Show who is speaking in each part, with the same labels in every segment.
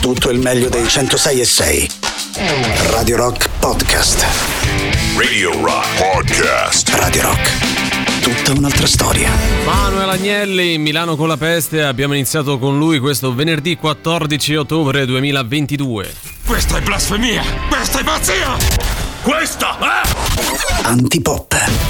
Speaker 1: tutto il meglio dei 106 e 6. Radio Rock Podcast.
Speaker 2: Radio Rock Podcast.
Speaker 1: Radio Rock. Tutta un'altra storia.
Speaker 3: Manuel Agnelli in Milano con la peste. Abbiamo iniziato con lui questo venerdì 14 ottobre 2022.
Speaker 4: Questa è blasfemia! Questa è pazzia! Questa è...
Speaker 1: Antipop.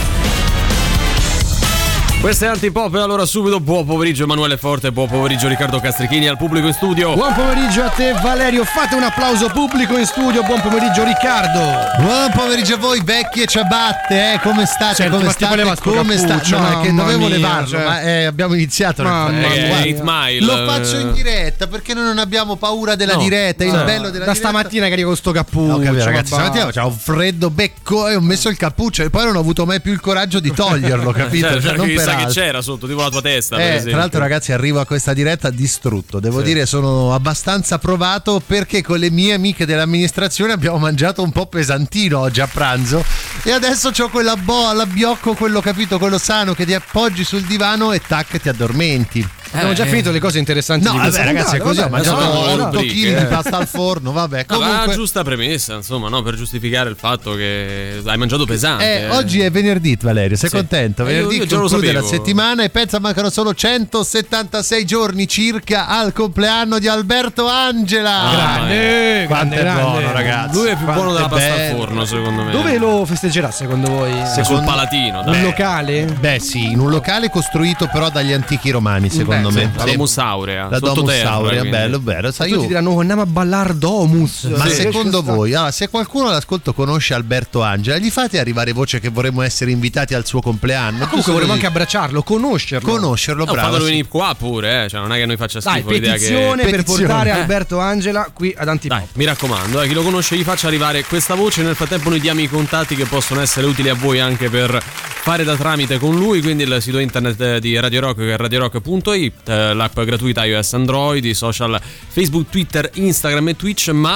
Speaker 3: Questo è Antipop e allora subito buon pomeriggio Emanuele Forte, buon pomeriggio Riccardo Castrichini al pubblico in studio.
Speaker 5: Buon pomeriggio a te Valerio, fate un applauso pubblico in studio, buon pomeriggio Riccardo.
Speaker 6: Buon pomeriggio a voi vecchie ciabatte, eh? come state?
Speaker 5: Senti,
Speaker 6: come state? Come state? No, che dovevo
Speaker 5: mia,
Speaker 6: levarlo,
Speaker 5: cioè.
Speaker 6: ma eh, abbiamo iniziato. nel
Speaker 5: Mamma.
Speaker 3: Eh, Mile.
Speaker 6: Lo faccio in diretta perché noi non abbiamo paura della
Speaker 3: No.
Speaker 6: diretta, il
Speaker 3: Eh.
Speaker 6: bello della
Speaker 5: Da
Speaker 6: diretta.
Speaker 5: stamattina che arrivo con sto cappuccio.
Speaker 6: capito, ragazzi,
Speaker 5: ma
Speaker 6: stamattina c'era un freddo becco e ho messo il cappuccio e poi non ho avuto mai più il coraggio di toglierlo, capito?
Speaker 3: Cioè,
Speaker 6: Cioè, non
Speaker 3: chissà
Speaker 6: per
Speaker 3: che c'era sotto, tipo la tua testa.
Speaker 6: Eh, tra l'altro, ragazzi, arrivo a questa diretta distrutto. Devo dire, sono abbastanza provato perché con le mie amiche dell'amministrazione abbiamo mangiato un po' pesantino oggi a pranzo. E adesso ho quella boa, l'abbiocco, quello capito, quello sano che ti appoggi sul divano e tac, ti addormenti.
Speaker 5: Abbiamo già finito le cose interessanti
Speaker 6: No,
Speaker 5: di questa
Speaker 6: vabbè, ragazzi, è
Speaker 5: puntata,
Speaker 6: così. Ho
Speaker 5: vabbè,
Speaker 6: mangiato
Speaker 3: no, no,
Speaker 6: 8
Speaker 3: rubriche,
Speaker 6: kg
Speaker 3: eh.
Speaker 6: di pasta al forno. Vabbè, comunque.
Speaker 3: una giusta premessa, insomma, no? per giustificare il fatto che hai mangiato pesante.
Speaker 6: Eh, oggi è venerdì, Valerio. Sei
Speaker 3: Sì.
Speaker 6: contento?
Speaker 3: Eh, io-
Speaker 6: Venerdì
Speaker 3: io
Speaker 6: conclude la settimana e pensa mancano solo 176 giorni circa al compleanno di Alberto Angela.
Speaker 3: Ah,
Speaker 5: Grande,
Speaker 6: Quanto
Speaker 5: grande,
Speaker 6: è
Speaker 5: grande.
Speaker 6: buono, ragazzi.
Speaker 3: Lui è più
Speaker 6: Quanto
Speaker 3: buono della pasta al
Speaker 6: bello.
Speaker 3: forno, secondo me.
Speaker 5: Dove lo festeggerà secondo voi?
Speaker 3: Sul
Speaker 6: Secondo-
Speaker 3: palatino,
Speaker 5: Un
Speaker 3: dai.
Speaker 5: locale?
Speaker 6: Beh, sì, in un locale costruito però dagli antichi romani, secondo
Speaker 5: Beh,
Speaker 6: me.
Speaker 3: La. Domus Aurea.
Speaker 6: La Domus Aurea, bello, bello. Sai,
Speaker 5: Tutti
Speaker 6: io-
Speaker 5: diranno "Oh, andiamo a ballare Domus.
Speaker 6: Ma
Speaker 5: Sì.
Speaker 6: secondo voi, allora, se qualcuno all'ascolto conosce Alberto Angela, gli fate arrivare voce che vorremmo essere invitati al suo compleanno?
Speaker 5: Ma comunque vorremmo anche abbracciarlo, conoscerlo.
Speaker 6: conoscerlo,
Speaker 3: No,
Speaker 6: bravo.
Speaker 3: fatelo
Speaker 6: sì.
Speaker 3: venire qua pure, eh. Cioè, non è che noi faccia
Speaker 5: Dai,
Speaker 3: schifo l'idea che.
Speaker 5: petizione per
Speaker 6: Petizione.
Speaker 5: portare
Speaker 6: Eh.
Speaker 5: Alberto Angela qui ad Antipop.
Speaker 3: Dai, mi raccomando, eh, chi lo conosce gli faccia arrivare questa voce. Nel frattempo noi diamo i contatti che possono essere utili a voi anche per fare da tramite con lui. Quindi il sito internet eh, di Radio Rock che è radiorock.it, eh, l'app gratuita iOS Android, i social Facebook, Twitter, Instagram e Twitch, ma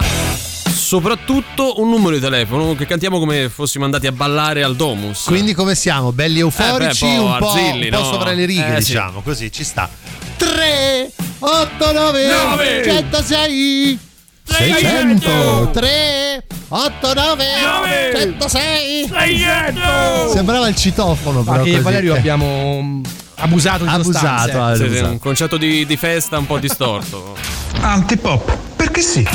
Speaker 3: soprattutto un numero di telefono che cantiamo come fossimo andati a ballare al Domus.
Speaker 6: Quindi come siamo? Belli euforici,
Speaker 3: Eh, beh, un po'
Speaker 6: un po',
Speaker 3: arzilli,
Speaker 6: un po'
Speaker 3: no?
Speaker 6: sopra le righe,
Speaker 3: Eh, sì.
Speaker 6: diciamo, così ci sta. 3 8 9
Speaker 3: Nove.
Speaker 6: 106 600 3 8 9 106 Sembrava il citofono
Speaker 5: Ma
Speaker 6: però
Speaker 5: che
Speaker 6: così.
Speaker 5: Valerio
Speaker 6: Eh,
Speaker 5: abbiamo abusato di sostanze.
Speaker 6: abusato,
Speaker 3: Sì, sì,
Speaker 6: abusato.
Speaker 3: un concetto di, di festa un po' distorto.
Speaker 4: Antipop, perché sì?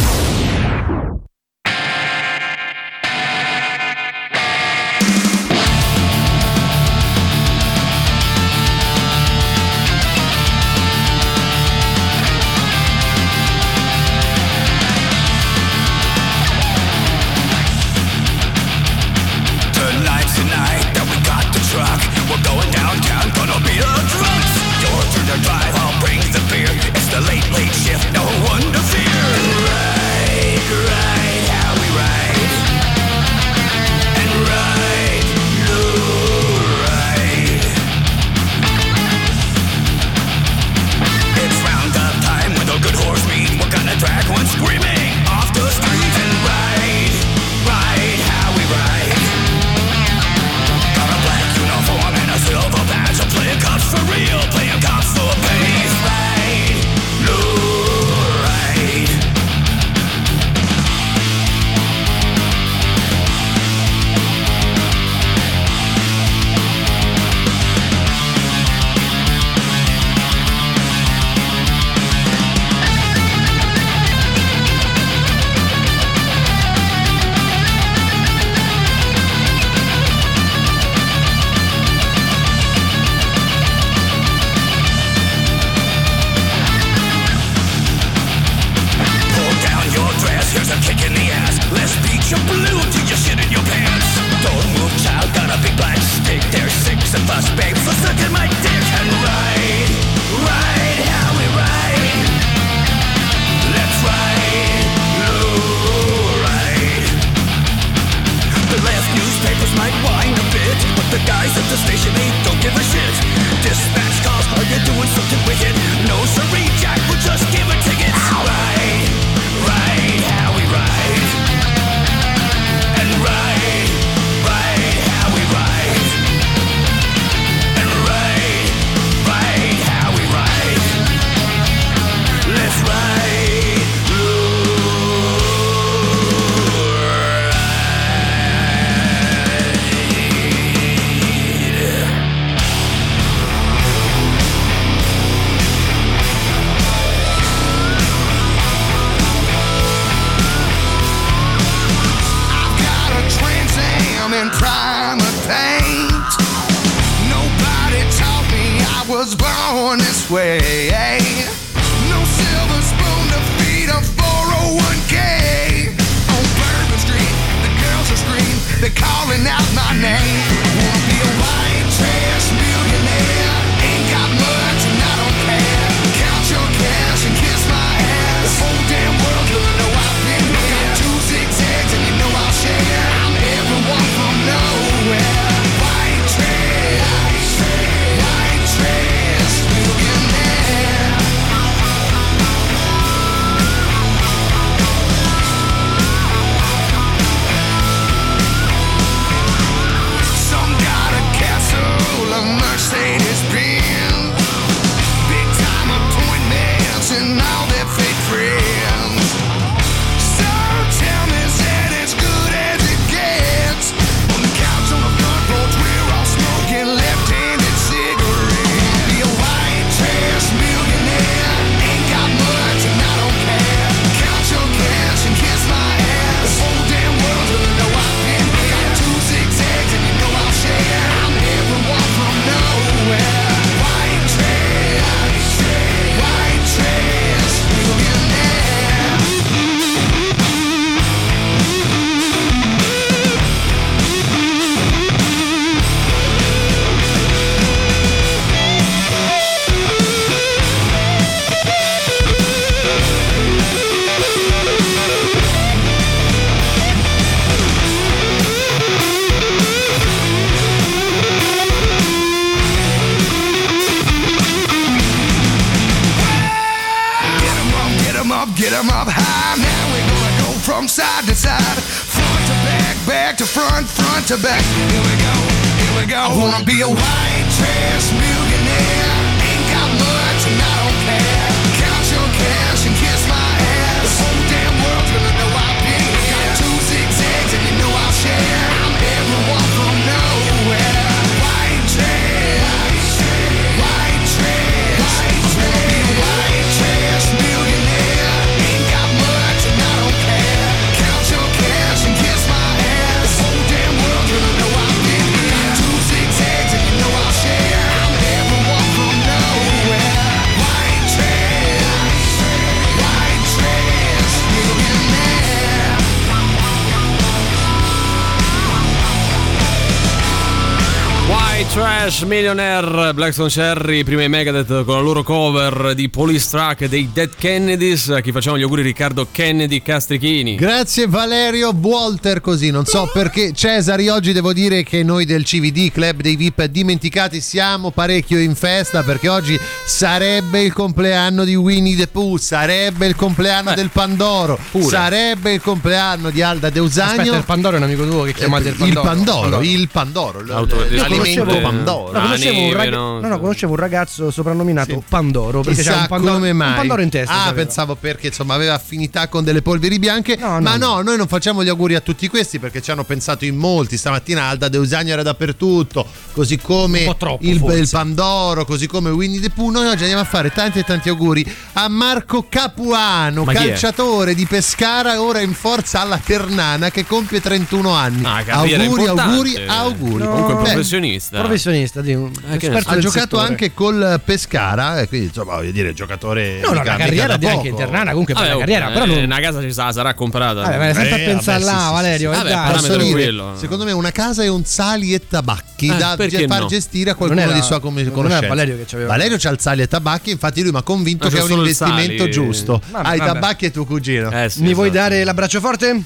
Speaker 7: Millionaire
Speaker 3: Blackstone Cherry, prima i Megadeth con la loro cover di Police Track dei Dead Kennedys. A chi facciamo gli auguri Riccardo Kennedy Castrichini.
Speaker 6: Grazie Valerio Walter così, non so perché Cesari oggi devo dire che noi del CVD Club dei VIP dimenticati siamo parecchio in festa perché oggi sarebbe il compleanno di Winnie the Pooh, sarebbe il compleanno del Pandoro, sarebbe il compleanno di Alda Deusagno.
Speaker 5: Aspetta, il Pandoro è un amico tuo che chiamate il
Speaker 6: il
Speaker 5: Pandoro.
Speaker 6: Pandoro, il Pandoro, l-
Speaker 3: Auto-
Speaker 6: l'alimento
Speaker 5: conoscevo-
Speaker 6: Pandoro.
Speaker 5: No, conoscevo un
Speaker 3: neve,
Speaker 5: rag-
Speaker 3: no?
Speaker 5: No, no, conoscevo un ragazzo soprannominato Pandoro perché c'era un pandoro,
Speaker 6: come mai.
Speaker 5: un pandoro in testa.
Speaker 6: Ah,
Speaker 5: sapeva.
Speaker 6: pensavo perché insomma aveva affinità con delle polveri bianche.
Speaker 5: No,
Speaker 6: ma
Speaker 5: no.
Speaker 6: no, noi non facciamo gli auguri a tutti questi perché ci hanno pensato in molti. Stamattina Alda Deusagno era dappertutto, così come
Speaker 5: troppo,
Speaker 6: il, il Pandoro, così come Winnie the Pooh. Noi oggi andiamo a fare tanti e tanti auguri a Marco Capuano,
Speaker 3: Ma
Speaker 6: calciatore di Pescara, ora in forza alla Ternana, che compie 31 anni.
Speaker 3: Ah,
Speaker 6: auguri,
Speaker 3: importante.
Speaker 6: auguri, auguri.
Speaker 3: Comunque
Speaker 6: Beh,
Speaker 3: professionista.
Speaker 5: Professionista, di un
Speaker 3: Eh,
Speaker 5: esperto
Speaker 6: ha giocato
Speaker 5: settore.
Speaker 6: anche col Pescara, e quindi insomma voglio dire, giocatore.
Speaker 5: No, no, la carriera di anche. Internana comunque per la carriera,
Speaker 3: eh,
Speaker 5: però non...
Speaker 3: una casa ci sa, sarà comprata.
Speaker 5: Vabbè, ma sempre
Speaker 6: Eh,
Speaker 5: a pensare là,
Speaker 6: sì, sì,
Speaker 5: Valerio.
Speaker 3: sì. Vabbè,
Speaker 5: dai.
Speaker 3: parametro
Speaker 6: Posso dire,
Speaker 3: quello.
Speaker 6: secondo me una casa è un sali e tabacchi
Speaker 3: Eh,
Speaker 6: da far
Speaker 3: no?
Speaker 6: gestire a qualcuno di sua conoscenza.
Speaker 5: Valerio che c'aveva-
Speaker 6: Valerio c'ha il sali e tabacchi, infatti lui mi ha convinto che è un investimento giusto. Hai tabacchi e tuo cugino.
Speaker 3: Eh,
Speaker 5: Mi vuoi
Speaker 3: esatto.
Speaker 5: dare l'abbraccio forte?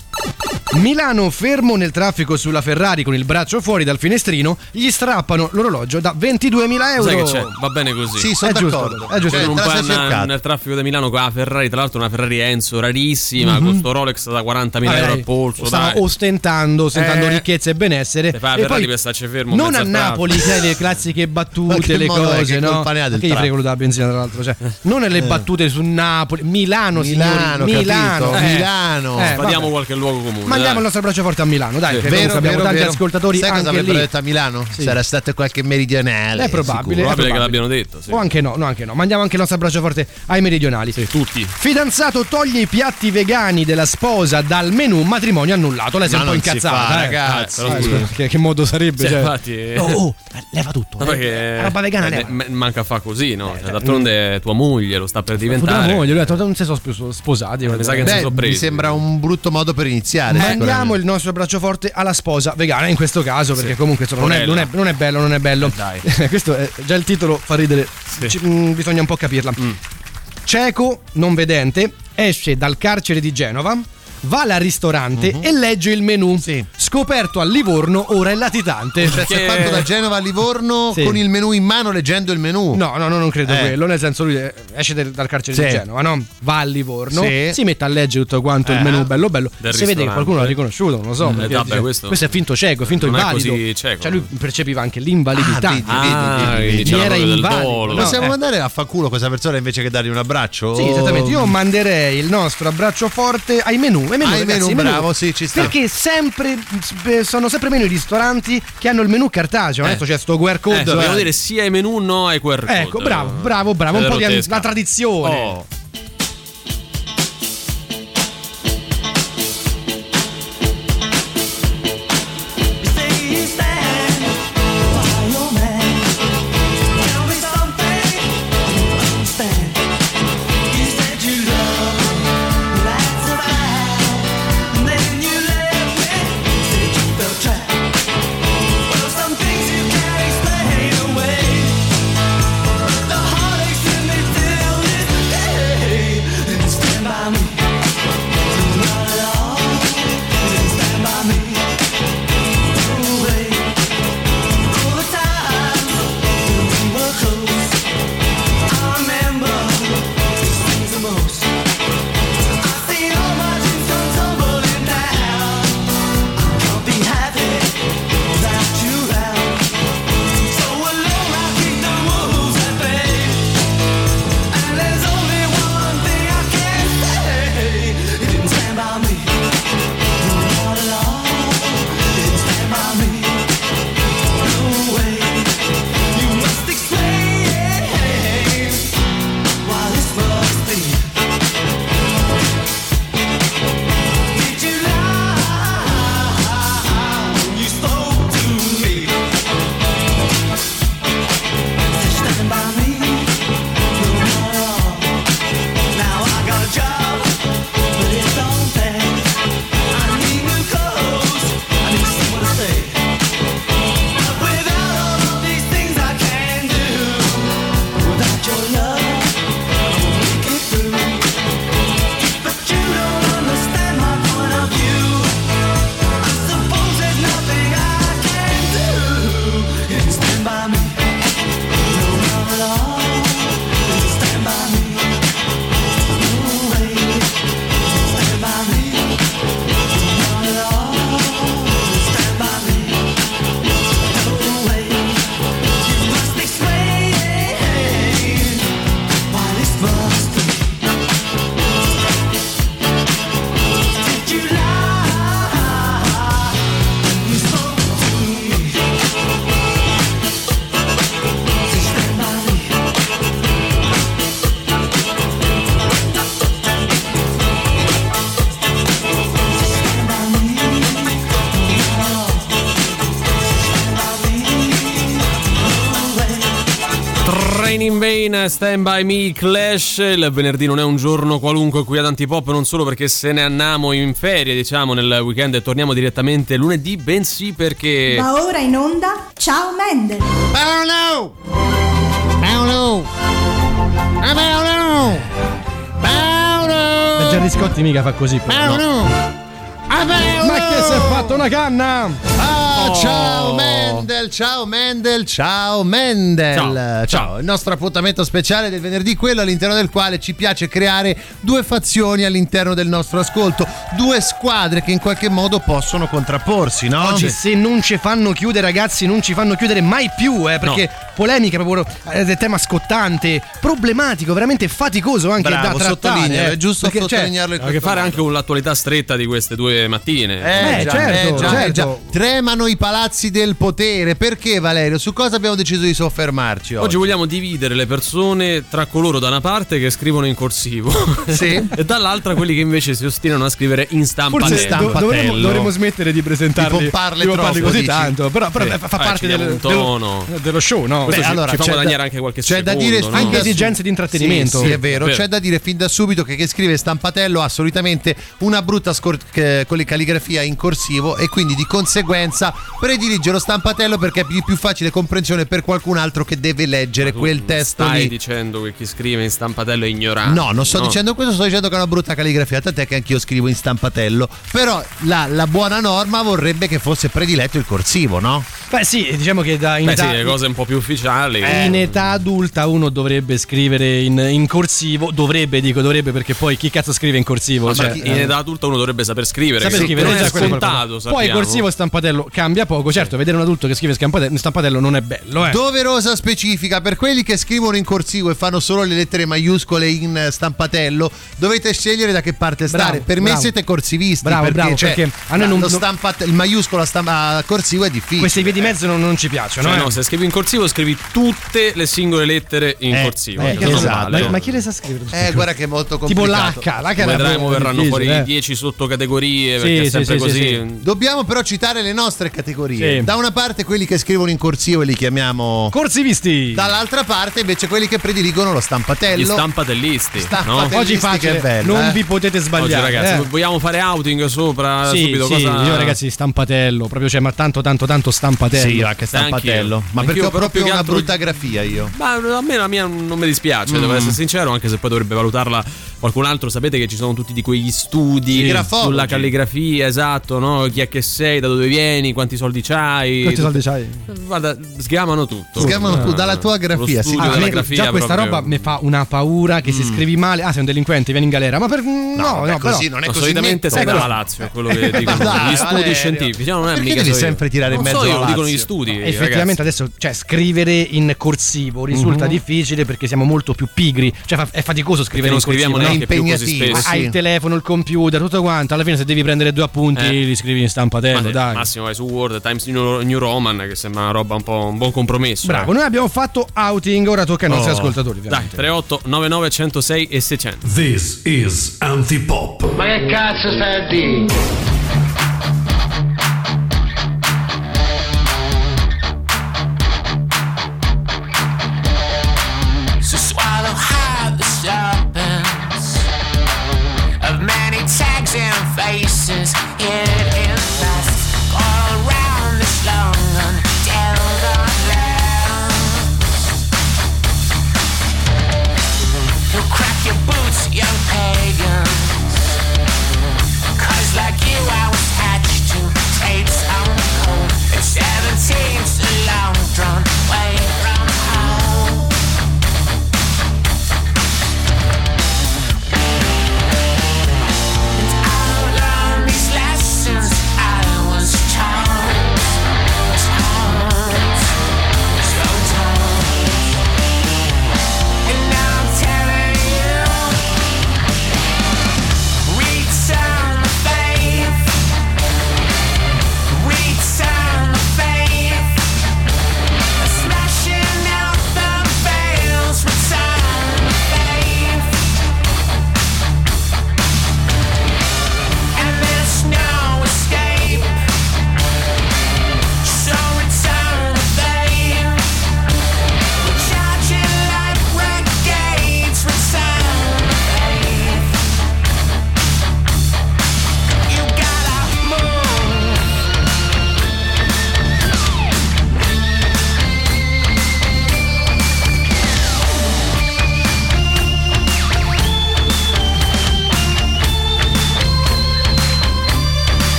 Speaker 5: Milano fermo nel traffico sulla Ferrari con il braccio fuori dal finestrino, gli strappano l'orologio da 22.000 euro.
Speaker 3: Sai che c'è? Va bene così.
Speaker 6: Sì, sono
Speaker 5: È giusto,
Speaker 6: d'accordo.
Speaker 5: è giusto.
Speaker 6: Cioè,
Speaker 3: un
Speaker 6: te la
Speaker 3: po'
Speaker 6: sei
Speaker 3: n-
Speaker 6: cercata.
Speaker 3: nel traffico di Milano con la Ferrari, tra l'altro una Ferrari Enzo rarissima, con sto Rolex da 40.000
Speaker 5: Vabbè,
Speaker 3: euro al polso.
Speaker 5: stava
Speaker 3: Dai.
Speaker 5: ostentando, ostentando
Speaker 3: Eh.
Speaker 5: ricchezza e benessere.
Speaker 3: Se fa la
Speaker 5: e
Speaker 3: Ferrari
Speaker 5: poi
Speaker 3: per starci fermo
Speaker 5: non a Napoli, sai, le classiche battute, le cose,
Speaker 6: Che
Speaker 5: no? che gli quello della benzina, tra l'altro. Cioè, non le battute su Napoli, Milano,
Speaker 6: Milano,
Speaker 5: signori, Milano.
Speaker 6: capito?
Speaker 5: eh.
Speaker 6: Milano.
Speaker 5: Eh,
Speaker 3: Sfadiamo
Speaker 5: vabbè.
Speaker 3: qualche luogo comune.
Speaker 5: Ma. Mandiamo il nostro abbraccio forte a Milano, dai, perché
Speaker 6: Vero,
Speaker 5: abbiamo
Speaker 6: vero,
Speaker 5: tanti
Speaker 6: vero.
Speaker 5: ascoltatori
Speaker 6: Sai cosa
Speaker 5: anche
Speaker 6: avrebbero
Speaker 5: lì.
Speaker 6: detto a Milano?
Speaker 5: Sì.
Speaker 6: Sarà stato qualche meridionale.
Speaker 5: È probabile, è
Speaker 8: Probabile che l'abbiano detto. Sì.
Speaker 5: O anche no, no, anche no. Mandiamo anche il nostro abbraccio forte ai meridionali.
Speaker 8: Sì, tutti.
Speaker 5: Fidanzato toglie i piatti vegani della sposa dal menù matrimonio annullato. Lei si è
Speaker 6: Ma
Speaker 5: un po' incazzata,
Speaker 6: fa,
Speaker 5: eh.
Speaker 6: ragazzi.
Speaker 5: Eh, scusa, che, che modo sarebbe?
Speaker 8: Sì,
Speaker 5: cioè?
Speaker 8: infatti.
Speaker 5: Oh, oh, leva tutto. Eh.
Speaker 8: perché
Speaker 5: La roba vegana
Speaker 8: eh,
Speaker 5: leva.
Speaker 8: manca a fa così, no? Cioè, d'altronde è tua moglie, lo sta per diventare.
Speaker 5: moglie, lui ha non si sono sp- sposati.
Speaker 8: Mi sa che non si sono
Speaker 6: mi
Speaker 8: presi.
Speaker 6: sembra un brutto modo per iniziare. Sicuramente.
Speaker 5: il nostro abbraccio forte alla sposa vegana in questo caso perché comunque insomma, non, è, non, è, non è bello, non è bello.
Speaker 8: dai.
Speaker 5: questo è, già il titolo fa ridere, Ci- mm, bisogna un po' capirla. Cieco, non vedente, esce dal carcere di Genova, va al ristorante e legge il menù.
Speaker 6: Sì.
Speaker 5: Scoperto a Livorno, ora è latitante.
Speaker 6: Cioè, è
Speaker 8: Che-
Speaker 6: fatto da Genova a Livorno
Speaker 5: Sì.
Speaker 6: con il menù in mano leggendo il menù.
Speaker 5: No, no, no, non credo
Speaker 6: Eh.
Speaker 5: quello. Nel senso, lui eh, esce dal carcere di
Speaker 6: Sì.
Speaker 5: Genova, no? Va a Livorno, si mette a leggere tutto quanto il
Speaker 6: Eh.
Speaker 5: menù bello bello.
Speaker 8: Del
Speaker 5: si vede che qualcuno l'ha riconosciuto, non lo so.
Speaker 8: Eh,
Speaker 5: perché
Speaker 8: vabbè,
Speaker 5: dice,
Speaker 8: questo-
Speaker 5: è finto cieco, è finto
Speaker 8: non è
Speaker 5: invalido.
Speaker 8: così cieco.
Speaker 5: Cioè, lui percepiva anche l'invalidità.
Speaker 6: Ah, vedi,
Speaker 8: Ah,
Speaker 6: vedi, vedi,
Speaker 5: era invalido, no?
Speaker 6: Possiamo
Speaker 5: eh.
Speaker 6: mandare a fa culo questa persona invece che dargli un abbraccio?
Speaker 5: Sì, esattamente. Io manderei il nostro abbraccio forte ai menù. Ai menù,
Speaker 6: Ai
Speaker 5: ragazzi,
Speaker 6: menù,
Speaker 5: ai
Speaker 6: bravo, sì, ci sta.
Speaker 5: Perché sempre eh, sono sempre meno i ristoranti che hanno il menù cartaceo.
Speaker 6: Eh.
Speaker 5: Adesso c'è sto QR code.
Speaker 8: Eh, dobbiamo
Speaker 5: eh.
Speaker 8: dire sia ai menù no ai QR code.
Speaker 5: Ecco, bravo, bravo, bravo. Un po' di la tradizione.
Speaker 8: Oh. Stand By Me, Clash. Il venerdì non è un giorno qualunque qui ad Antipop, non solo perché se ne andiamo in ferie, diciamo, nel weekend e torniamo direttamente lunedì, bensì perché...
Speaker 9: Va ora in onda Ciao Mendel.
Speaker 6: Paolo! Paolo! Paolo! Paolo!
Speaker 5: E Gerry Scotti mica fa così. però, no.
Speaker 6: Paolo! Ah, Paolo!
Speaker 5: Ma che si è fatto una canna?
Speaker 6: Ah, Ah, ciao Mendel, ciao Mendel, ciao Mendel.
Speaker 3: Ciao, ciao.
Speaker 6: Il nostro appuntamento speciale del venerdì, quello all'interno del quale ci piace creare due fazioni all'interno del nostro ascolto, due squadre che in qualche modo possono contrapporsi, no?
Speaker 5: Oggi se non ci fanno chiudere ragazzi non ci fanno chiudere mai più eh, perché polemica proprio eh, del tema scottante, problematico, veramente faticoso anche
Speaker 6: Bravo,
Speaker 5: da trattare. eh,
Speaker 6: è giusto
Speaker 5: perché, cioè,
Speaker 6: sottolinearlo in
Speaker 3: a che
Speaker 6: questo
Speaker 3: fare
Speaker 6: modo.
Speaker 3: anche con l'attualità stretta di queste due mattine.
Speaker 6: Eh,
Speaker 5: Eh,
Speaker 6: già,
Speaker 5: certo,
Speaker 6: eh, già,
Speaker 5: certo.
Speaker 6: già. Tremano i palazzi del potere. Perché Valerio? Su cosa abbiamo deciso di soffermarci oggi?
Speaker 3: Oggi vogliamo dividere le persone tra coloro da una parte che scrivono in corsivo
Speaker 6: Sì.
Speaker 3: e dall'altra quelli che invece si ostinano a scrivere in stampa
Speaker 5: Forse do- dovremmo, dovremmo smettere di presentarli,
Speaker 6: Di pomparle
Speaker 5: di pomparli
Speaker 6: troppo,
Speaker 5: così
Speaker 6: dici?
Speaker 5: tanto. Però, però
Speaker 6: Sì.
Speaker 5: fa,
Speaker 3: Eh,
Speaker 5: parte del- dello, dello show, no?
Speaker 6: Beh,
Speaker 3: ci,
Speaker 6: allora,
Speaker 3: ci fa
Speaker 6: c'è da-
Speaker 3: guadagnare anche qualche
Speaker 6: c'è da
Speaker 3: secondo.
Speaker 6: dire
Speaker 3: no?
Speaker 5: anche
Speaker 6: da
Speaker 5: esigenze di intrattenimento.
Speaker 6: Sì, sì, è vero. C'è da dire fin da subito che chi scrive stampatello ha solitamente una brutta scor- che- con le calligrafia in corsivo e quindi di conseguenza predilige lo stampatello perché è più, più facile comprensione per qualcun altro che deve leggere quel testo
Speaker 3: stai
Speaker 6: lì.
Speaker 3: dicendo che chi scrive in stampatello è ignorante.
Speaker 6: No, non sto dicendo questo, sto dicendo che è una brutta calligrafia, tant'è che anch'io scrivo in stampatello. Però la, la buona norma vorrebbe che fosse prediletto il corsivo, no?
Speaker 5: Beh, sì, diciamo che da in
Speaker 3: Beh,
Speaker 5: età,
Speaker 3: sì, le cose un po' più ufficiali.
Speaker 5: in età adulta uno dovrebbe scrivere in, in corsivo. Dovrebbe, dico dovrebbe, perché poi chi cazzo scrive in corsivo?
Speaker 3: Ma
Speaker 5: Cioè,
Speaker 3: chi- in età adulta uno dovrebbe saper scrivere.
Speaker 5: Saper scrivere
Speaker 3: non
Speaker 5: già
Speaker 3: è
Speaker 5: è
Speaker 3: scontato.
Speaker 5: Poi corsivo e stampatello cambia poco. Certo, vedere un adulto che scrive stampatello, stampatello non è bello, eh.
Speaker 6: Doverosa specifica per quelli che scrivono in corsivo e fanno solo le lettere maiuscole in eh, stampatello, dovete scegliere da che parte
Speaker 5: Bravo,
Speaker 6: stare. Per me
Speaker 5: bravo.
Speaker 6: siete corsivisti.
Speaker 5: Bravo,
Speaker 6: perché,
Speaker 5: bravo,
Speaker 6: cioè,
Speaker 5: perché a noi non-
Speaker 6: lo stampate- il maiuscolo a, stamp- a corsivo è difficile.
Speaker 5: Queste vie di mezzo non, non ci piacciono,
Speaker 3: Cioè,
Speaker 5: eh.
Speaker 3: no, se scrivi in corsivo, scrivi tutte le singole lettere in
Speaker 6: Eh,
Speaker 3: corsivo.
Speaker 6: eh, esatto.
Speaker 5: ma, ma chi le sa scrivere?
Speaker 6: Eh, guarda che è molto
Speaker 5: tipo
Speaker 6: complicato.
Speaker 5: l'H, l'H una
Speaker 3: Vedremo, verranno fuori
Speaker 5: difficile, eh.
Speaker 3: 10 sottocategorie
Speaker 5: Sì,
Speaker 3: perché è sempre
Speaker 5: sì,
Speaker 3: così.
Speaker 5: sì, sì.
Speaker 6: Dobbiamo però citare le nostre categorie.
Speaker 5: Sì.
Speaker 6: Da una parte quelli che scrivono in corsivo e li chiamiamo
Speaker 5: Corsivisti.
Speaker 6: Dall'altra parte invece quelli che prediligono lo stampatello.
Speaker 3: Gli stampatellisti. no?
Speaker 6: Stampatellisti
Speaker 5: Oggi facile,
Speaker 6: bello,
Speaker 5: non
Speaker 6: eh.
Speaker 5: vi potete
Speaker 3: Oggi
Speaker 5: sbagliare.
Speaker 3: ragazzi,
Speaker 5: eh.
Speaker 3: vogliamo fare outing sopra
Speaker 5: Sì,
Speaker 3: subito
Speaker 5: sì,
Speaker 3: cosa
Speaker 5: io ragazzi stampatello, proprio cioè, ma tanto tanto tanto stampatello.
Speaker 6: Sì, anche stampatello.
Speaker 3: Anch'io.
Speaker 6: Ma perché
Speaker 3: Anch'io,
Speaker 6: ho
Speaker 3: però
Speaker 6: proprio
Speaker 3: più che
Speaker 6: una
Speaker 3: altro-
Speaker 6: brutta grafia io.
Speaker 3: Ma a me la mia non mi dispiace,
Speaker 6: Mm.
Speaker 3: devo essere sincero, anche se poi dovrebbe valutarla qualcun altro. Sapete che ci sono tutti di quegli studi sulla calligrafia, esatto, no? Chi è che sei, da dove vieni, quanti soldi c'hai.
Speaker 5: Quanti soldi c'hai?
Speaker 3: Guarda, sgamano tutto.
Speaker 6: Sgamano tu, dalla tua grafia, sì.
Speaker 5: Ah, me
Speaker 3: grafia
Speaker 5: già questa
Speaker 3: proprio.
Speaker 5: roba mi fa una paura che se scrivi male, ah sei un delinquente, vieni in galera, ma per no, no, però-
Speaker 6: così non è
Speaker 3: No,
Speaker 6: così
Speaker 3: solitamente sei
Speaker 6: però.
Speaker 3: dalla Lazio, è quello che dicono
Speaker 6: Dai,
Speaker 3: gli studi
Speaker 6: Valerio.
Speaker 3: scientifici. No, non è mica
Speaker 6: devi sempre tirare in
Speaker 3: Non
Speaker 6: mezzo
Speaker 3: so io, dicono
Speaker 6: Lazio?
Speaker 3: gli studi.
Speaker 5: Effettivamente adesso, cioè, scrivere in corsivo risulta difficile perché siamo molto più pigri. Cioè, è faticoso scrivere
Speaker 3: non
Speaker 5: in corsivo.
Speaker 6: Impegnativo,
Speaker 3: spesso.
Speaker 5: Hai
Speaker 6: sì.
Speaker 5: il telefono, il computer, tutto quanto. Alla fine, se devi prendere due appunti,
Speaker 3: Eh.
Speaker 5: li scrivi in stampatello.
Speaker 3: Ma sì,
Speaker 5: dai.
Speaker 3: Massimo vai su Word, Times New, Roman, che sembra una roba un po' un buon compromesso.
Speaker 5: Bravo,
Speaker 3: eh.
Speaker 5: noi abbiamo fatto outing, ora tocca ai nostri
Speaker 6: Oh.
Speaker 5: ascoltatori.
Speaker 3: Dai,
Speaker 5: Ovviamente.
Speaker 3: 38 99 106 e 600.
Speaker 4: This is Antipop.
Speaker 10: Ma che cazzo stai a dire?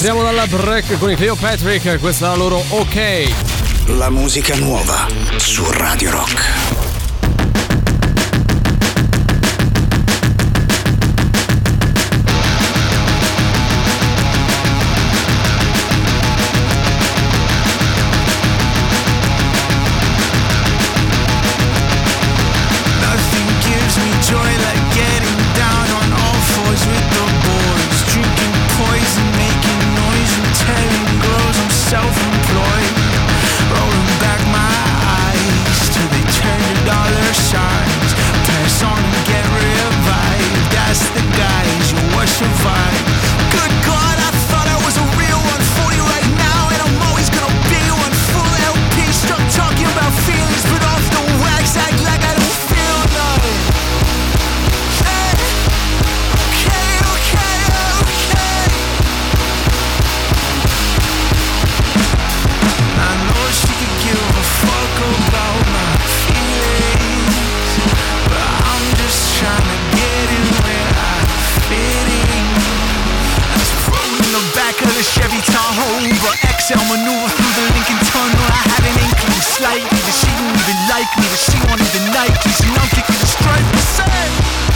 Speaker 3: Rientriamo dalla break con i Cleopatrick, questa è la loro ok.
Speaker 1: La musica nuova su Radio Rock.
Speaker 8: Nothing gives me joy like getting self-employed. Rolling back my eyes dollar signs. Pass on get. That's the guys survive. But XL maneuver through the Lincoln Tunnel. I had an inkling slightly that she didn't even like me, that she wanted the Nikes, and I'm kicking the stripe. Say,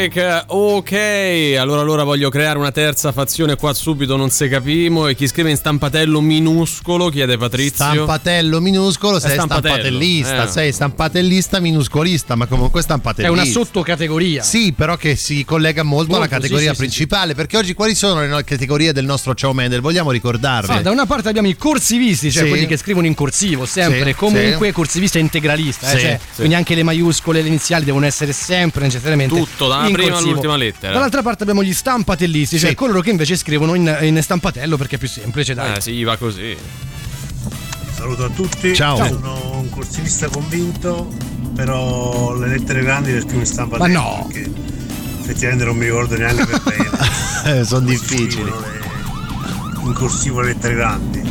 Speaker 8: America. Okay.
Speaker 3: Ok. Allora, allora voglio creare una terza fazione qua subito, non se capimo. E chi scrive in stampatello minuscolo, chiede Patrizio.
Speaker 6: Stampatello minuscolo,
Speaker 3: È
Speaker 6: sei
Speaker 3: stampatello,
Speaker 6: stampatellista,
Speaker 3: eh.
Speaker 6: sei stampatellista minuscolista, ma comunque
Speaker 5: È
Speaker 6: stampatellista.
Speaker 5: una sottocategoria.
Speaker 6: Sì, però che si collega molto, alla
Speaker 5: Molto, sì,
Speaker 6: categoria
Speaker 5: sì, sì,
Speaker 6: principale. Perché oggi quali sono le categorie del nostro Ciao Mendel? Vogliamo ricordarle?
Speaker 5: Sì, da una parte abbiamo i corsivisti, cioè
Speaker 6: Sì.
Speaker 5: quelli che scrivono in corsivo, sempre,
Speaker 6: Sì,
Speaker 5: comunque
Speaker 6: sì.
Speaker 5: corsivista integralista, eh,
Speaker 6: Sì,
Speaker 5: cioè,
Speaker 6: sì.
Speaker 5: quindi anche le maiuscole, le iniziali devono essere sempre necessariamente
Speaker 3: Tutto, dalla prima
Speaker 5: corsivo.
Speaker 3: all'ultima lettera.
Speaker 5: Dall'altra parte abbiamo gli stampatellisti, cioè
Speaker 6: Sì.
Speaker 5: coloro che invece scrivono in, in stampatello perché è più semplice, dai.
Speaker 3: Eh sì, va così.
Speaker 11: Saluto a tutti.
Speaker 6: Ciao.
Speaker 11: Sono un corsivista convinto, però le lettere grandi le scrivo in stampa
Speaker 5: Ma no.
Speaker 11: perché effettivamente non mi ricordo neanche per bene.
Speaker 6: Eh, sono difficili.
Speaker 11: le- in corsivo le lettere grandi.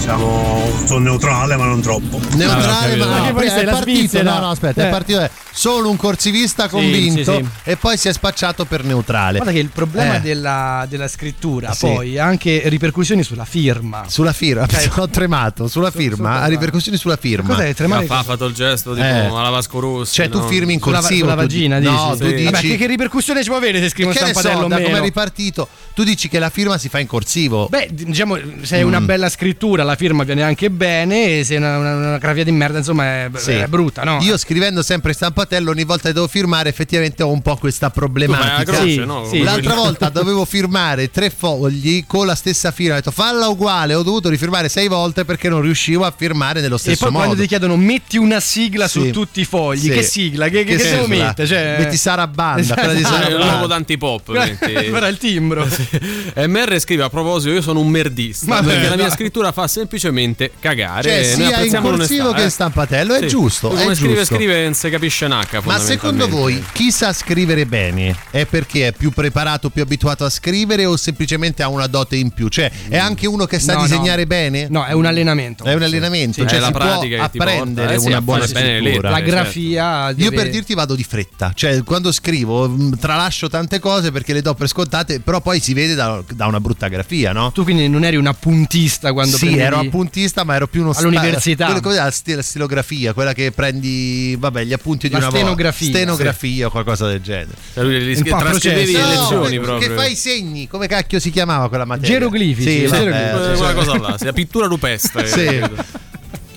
Speaker 11: Quindi Siamo, sono neutrale ma non troppo.
Speaker 6: Neutrale, ma
Speaker 5: Anche
Speaker 6: no,
Speaker 5: poi
Speaker 6: è
Speaker 5: la
Speaker 6: partito,
Speaker 5: Svizzera.
Speaker 6: no, no, aspetta,
Speaker 5: Eh.
Speaker 6: è partito è solo un corsivista convinto
Speaker 5: sì, sì.
Speaker 6: e poi si è spacciato per neutrale.
Speaker 5: Guarda che il problema
Speaker 6: Eh.
Speaker 5: della, della scrittura
Speaker 6: Sì.
Speaker 5: poi ha anche ripercussioni sulla firma.
Speaker 6: Sulla firma, ho tremato, sulla firma, ha ripercussioni sulla firma.
Speaker 5: Cos'è tremare?
Speaker 3: Ha fatto il gesto tipo
Speaker 6: Eh.
Speaker 3: alla Vasco Rossi.
Speaker 6: Cioè, tu
Speaker 3: no?
Speaker 6: firmi in
Speaker 5: Sulla,
Speaker 6: corsivo.
Speaker 5: sulla
Speaker 6: tu
Speaker 5: vagina,
Speaker 6: di-
Speaker 5: dici?
Speaker 6: No, tu
Speaker 5: Sì.
Speaker 6: dici.
Speaker 5: Vabbè, che, che ripercussione ci può avere se scrivi un stampatello
Speaker 6: so, da come è ripartito, tu dici che la firma si fa in corsivo.
Speaker 5: Beh, diciamo, se è
Speaker 6: Mm.
Speaker 5: una bella scrittura, la firma viene anche bene, e se è una, una, una gravia di merda, insomma, è,
Speaker 6: Sì.
Speaker 5: è brutta, no?
Speaker 6: Io scrivendo sempre stampatello, ogni volta che devo firmare, effettivamente ho un po' questa problematica.
Speaker 3: Croce,
Speaker 5: Sì,
Speaker 3: no?
Speaker 5: sì.
Speaker 6: L'altra volta dovevo firmare tre fogli con la stessa firma. Ho detto falla uguale. Ho dovuto rifirmare sei volte perché non riuscivo a firmare nello
Speaker 5: E
Speaker 6: stesso
Speaker 5: poi
Speaker 6: modo.
Speaker 5: quando ti chiedono metti una sigla
Speaker 6: Sì.
Speaker 5: su tutti i fogli,
Speaker 6: Sì.
Speaker 5: che sigla? Che, che, che devo
Speaker 6: sigla?
Speaker 5: mettere? Cioè...
Speaker 6: Metti Sara Banda,
Speaker 5: Esatto.
Speaker 6: quella di
Speaker 3: Ah,
Speaker 6: Sara
Speaker 3: è il
Speaker 6: Banda.
Speaker 3: nuovo d'antipop. metti.
Speaker 5: Però il timbro.
Speaker 3: MR scrive a proposito: Io sono un merdista
Speaker 5: Ma
Speaker 3: perché
Speaker 5: beh,
Speaker 3: la mia scrittura fa semplicemente cagare.
Speaker 6: Cioè, sia in corsivo che
Speaker 3: eh.
Speaker 6: in stampatello, è
Speaker 3: Sì.
Speaker 6: giusto,
Speaker 3: Tu
Speaker 6: è
Speaker 3: come scrive,
Speaker 6: giusto.
Speaker 3: scrive non si capisce un H.
Speaker 6: Ma secondo voi chi sa scrivere bene è perché è più preparato, più abituato a scrivere o semplicemente ha una dote in più? Cioè, è anche uno che sa
Speaker 5: No, no.
Speaker 6: disegnare bene?
Speaker 5: No, è un allenamento.
Speaker 6: È un allenamento,
Speaker 3: Sì,
Speaker 6: cioè
Speaker 3: è la
Speaker 6: si
Speaker 3: pratica
Speaker 6: può
Speaker 3: che ti porta,
Speaker 6: apprendere
Speaker 3: eh sì,
Speaker 6: una buona scrittura.
Speaker 5: La
Speaker 3: certo.
Speaker 5: grafia.
Speaker 6: Io
Speaker 5: deve-
Speaker 6: per dirti vado di fretta, cioè quando scrivo mh, tralascio tante cose perché le do per scontate, però poi si vede da, da una brutta grafia, no?
Speaker 5: Tu quindi non eri un appuntista quando
Speaker 6: sì,
Speaker 5: prendevi-
Speaker 6: ero appuntista, ma ero più uno sta-
Speaker 5: All'università.
Speaker 6: quello- cos'è la, sti- la stilografia, quella che prendi, vabbè, gli appunti di
Speaker 5: La
Speaker 6: una volta.
Speaker 5: stenografia.
Speaker 6: Stenografia o qualcosa del genere.
Speaker 3: Cioè, lui
Speaker 5: po' a
Speaker 3: trascrivevi le.
Speaker 6: No,
Speaker 3: lezioni
Speaker 6: che-
Speaker 3: proprio.
Speaker 6: Che fai i segni, come cacchio si chiamava quella materia?
Speaker 5: Geroglifici,
Speaker 6: Sì, vabbè,
Speaker 5: geroglifici.
Speaker 3: Eh,
Speaker 6: cioè-
Speaker 3: Quella cosa là, sì, la pittura rupestre.
Speaker 6: Sì.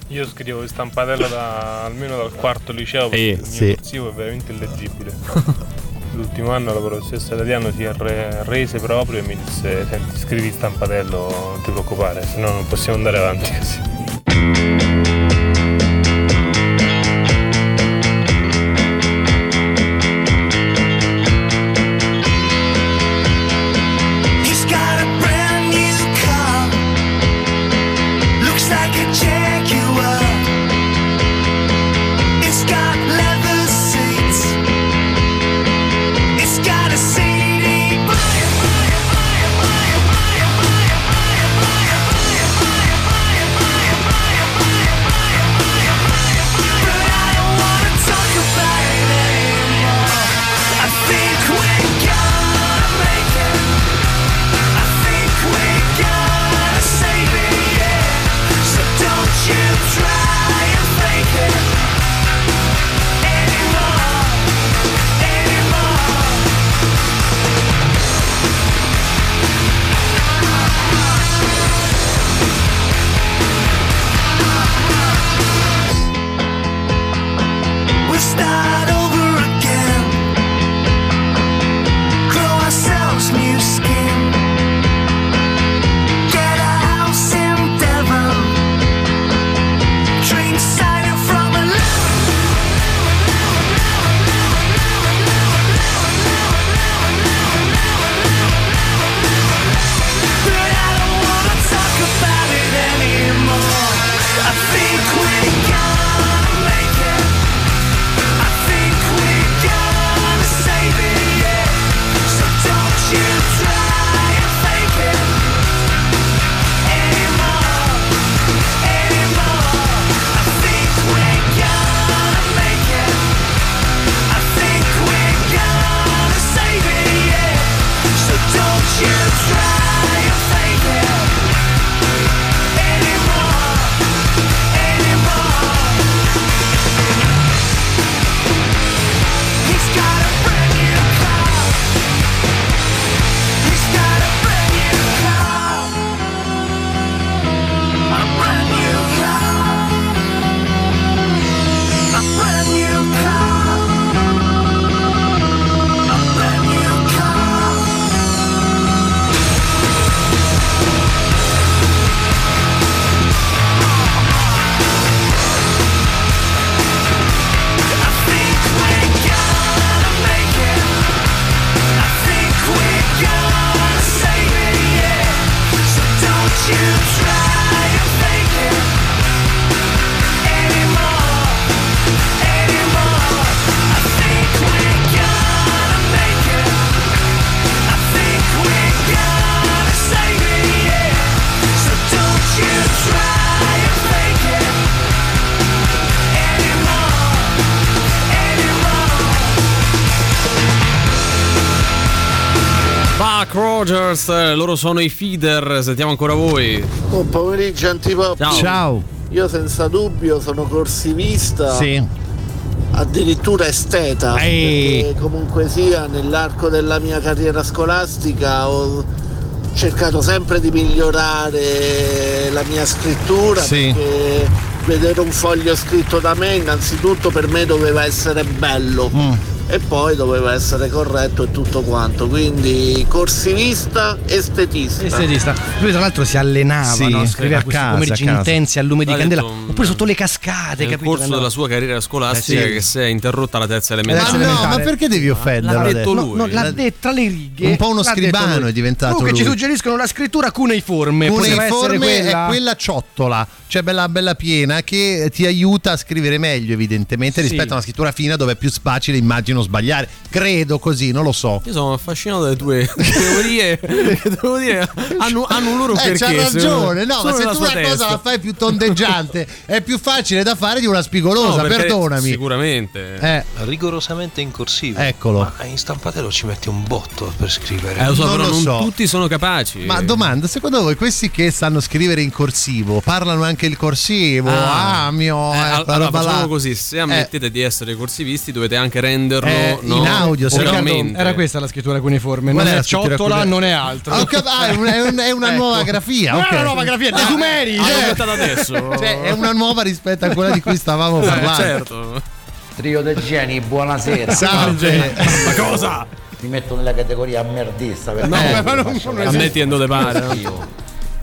Speaker 12: Io scrivo il stampatello da, almeno dal quarto liceo
Speaker 3: Sì,
Speaker 12: perché il mio
Speaker 6: sì.
Speaker 12: corsivo è veramente illeggibile. L'ultimo anno la professoressa italiano si è re- rese proprio e mi disse senti scrivi stampatello, non ti preoccupare, se no non possiamo andare avanti così.
Speaker 3: Eh, loro sono i feeder, sentiamo ancora voi.
Speaker 13: Buon pomeriggio Antipop.
Speaker 3: Ciao.
Speaker 6: Ciao.
Speaker 13: Io senza dubbio sono corsivista.
Speaker 6: Sì.
Speaker 13: Addirittura esteta. Perché comunque sia nell'arco della mia carriera scolastica ho cercato sempre di migliorare la mia scrittura
Speaker 6: Sì.
Speaker 13: perché vedere un foglio scritto da me innanzitutto per me doveva essere bello
Speaker 6: Mm.
Speaker 13: E poi doveva essere corretto e tutto quanto quindi corsivista estetista
Speaker 5: Estetista. Lui tra l'altro si allenava,
Speaker 6: Sì,
Speaker 5: no? scriveva
Speaker 6: a
Speaker 5: questi
Speaker 6: casa,
Speaker 5: pomeriggi intensi a lume di candela,
Speaker 3: detto,
Speaker 5: oppure sotto le cascate,
Speaker 3: Nel
Speaker 5: capito?
Speaker 3: corso
Speaker 5: No.
Speaker 3: della sua carriera scolastica
Speaker 5: Eh sì.
Speaker 3: che si è interrotta alla terza
Speaker 6: Ma
Speaker 3: elementare.
Speaker 6: No,
Speaker 5: elementare.
Speaker 6: ma perché devi offenderlo?
Speaker 3: L'ha detto lui.
Speaker 5: No, l'ha detto tra le righe.
Speaker 6: Un po' uno scribano è diventato
Speaker 5: Comunque ci suggeriscono la scrittura cuneiforme.
Speaker 6: Cuneiforme
Speaker 5: quella.
Speaker 6: è quella ciottola, cioè bella, bella piena, che ti aiuta a scrivere meglio, evidentemente,
Speaker 5: Sì.
Speaker 6: rispetto a una scrittura fina dove è più facile, immagino, sbagliare. Credo così, non lo so.
Speaker 3: Io sono affascinato dalle tue teorie devo dire hanno, hanno un loro
Speaker 6: Eh,
Speaker 3: perché.
Speaker 6: c'ha ragione, no, ma se tu una cosa
Speaker 3: testa.
Speaker 6: la fai più tondeggiante, è più facile da fare di una
Speaker 3: No,
Speaker 6: spigolosa,
Speaker 3: perché
Speaker 6: perdonami.
Speaker 3: Sicuramente.
Speaker 6: Eh,
Speaker 14: rigorosamente in corsivo.
Speaker 6: Eccolo.
Speaker 14: Ma in stampatello ci metti un botto per scrivere.
Speaker 3: Eh, lo so,
Speaker 6: Non
Speaker 3: però
Speaker 6: lo
Speaker 3: non
Speaker 6: so.
Speaker 3: tutti sono capaci.
Speaker 6: ma domanda, secondo voi questi che sanno scrivere in corsivo parlano anche il corsivo? Ah, mio,
Speaker 3: Eh,
Speaker 6: eh,
Speaker 3: allora facciamo
Speaker 6: là.
Speaker 3: così: se ammettete di essere corsivisti, dovete anche renderlo
Speaker 6: Eh,
Speaker 3: no,
Speaker 6: in audio,
Speaker 3: oralmente.
Speaker 5: era questa la scrittura cuneiforme, non
Speaker 6: è
Speaker 5: è ciotola, non è altro.
Speaker 6: Ah, cap- ah, è, un- è un- è una
Speaker 5: Ecco.
Speaker 6: nuova grafia.
Speaker 5: Non
Speaker 6: ok.
Speaker 5: è una nuova grafia, dei
Speaker 6: Ah,
Speaker 5: Sumeri.
Speaker 3: L'hanno
Speaker 5: cioè.
Speaker 3: inventata adesso.
Speaker 6: Cioè, è una nuova rispetto a quella di cui stavamo
Speaker 3: Eh,
Speaker 6: parlando.
Speaker 3: certo.
Speaker 15: Trio del Geni, buonasera.
Speaker 6: Salve.
Speaker 3: Ma cosa?
Speaker 15: Mi metto nella categoria merdista perché
Speaker 3: No,
Speaker 15: eh,
Speaker 3: ma non- non
Speaker 15: veramente
Speaker 3: esiste. dove pare, no?
Speaker 15: schifo.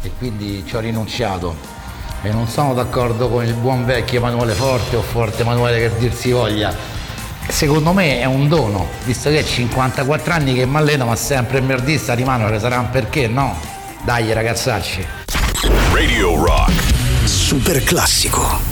Speaker 15: E quindi ci ho rinunciato. E non sono d'accordo con il buon vecchio Emanuele Forte o Forte Emanuele che dir si voglia. Secondo me è un dono, visto che è 54 anni che mi alleno ma sempre merdista rimane, che sarà un perché, no? Dai ragazzacci.
Speaker 2: Radio Rock.
Speaker 1: Super classico.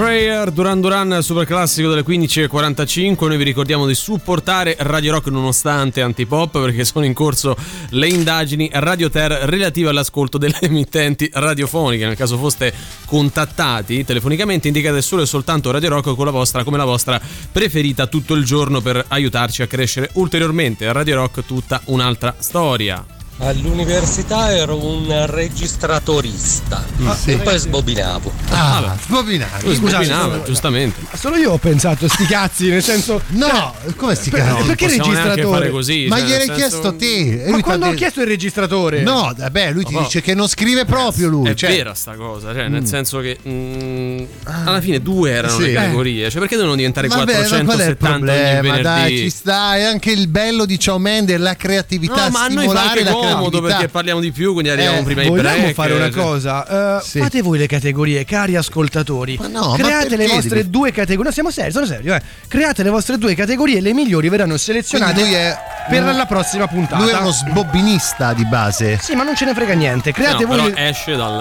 Speaker 3: Prayer, Duran Duran, super classico delle 15.45. Noi vi ricordiamo di supportare Radio Rock nonostante Antipop perché sono in corso le indagini Radio Ter relative all'ascolto delle emittenti radiofoniche. Nel caso foste contattati telefonicamente, indicate solo e soltanto Radio Rock con la vostra, come la vostra preferita tutto il giorno per aiutarci a crescere ulteriormente. Radio Rock, tutta un'altra storia.
Speaker 16: All'università ero un registratorista
Speaker 6: Ah, sì.
Speaker 16: e poi sbobinavo.
Speaker 6: Ah, sbobinavi.
Speaker 3: Lui
Speaker 5: Scusate,
Speaker 3: sbobinava,
Speaker 5: sono-
Speaker 3: giustamente.
Speaker 5: Solo io ho pensato sti cazzi, nel senso.
Speaker 6: No, come sti cazzi?
Speaker 3: non
Speaker 5: perché registratore?
Speaker 3: fare così,
Speaker 6: Ma
Speaker 3: cioè,
Speaker 6: gliel'hai
Speaker 3: senso-
Speaker 6: chiesto te.
Speaker 5: Ma
Speaker 6: lui
Speaker 5: quando ho chiesto il registratore?
Speaker 6: No, vabbè, lui ti
Speaker 3: Ma-
Speaker 6: dice che non scrive proprio lui.
Speaker 3: È
Speaker 6: cioè-
Speaker 3: vera sta cosa, cioè, nel senso che mm, alla fine due erano
Speaker 6: Sì.
Speaker 3: le categorie. Cioè, perché devono diventare
Speaker 6: Vabbè, ma qual è il
Speaker 3: 470
Speaker 6: problema? Dai, ci sta. È anche il bello di Ciao Mende, la creatività,
Speaker 3: No, ma a noi fa
Speaker 6: stimolare
Speaker 3: anche
Speaker 6: la
Speaker 3: comodo perché parliamo di più, quindi arriviamo
Speaker 6: Eh,
Speaker 3: prima ai
Speaker 5: Vogliamo
Speaker 3: break.
Speaker 5: fare una cosa? Eh,
Speaker 6: Sì.
Speaker 5: Fate voi le categorie, cari ascoltatori.
Speaker 6: Ma no, ma
Speaker 5: Create le
Speaker 6: perché
Speaker 5: vostre due categorie. No, siamo seri, sono serio. Eh. Create le vostre due categorie le migliori verranno selezionate
Speaker 6: Quindi lui è
Speaker 5: per
Speaker 6: un-
Speaker 5: la prossima puntata.
Speaker 6: Lui è uno sbobinista di base.
Speaker 5: Sì, ma non ce ne frega niente. Create
Speaker 3: No,
Speaker 5: voi.
Speaker 3: però esce dal-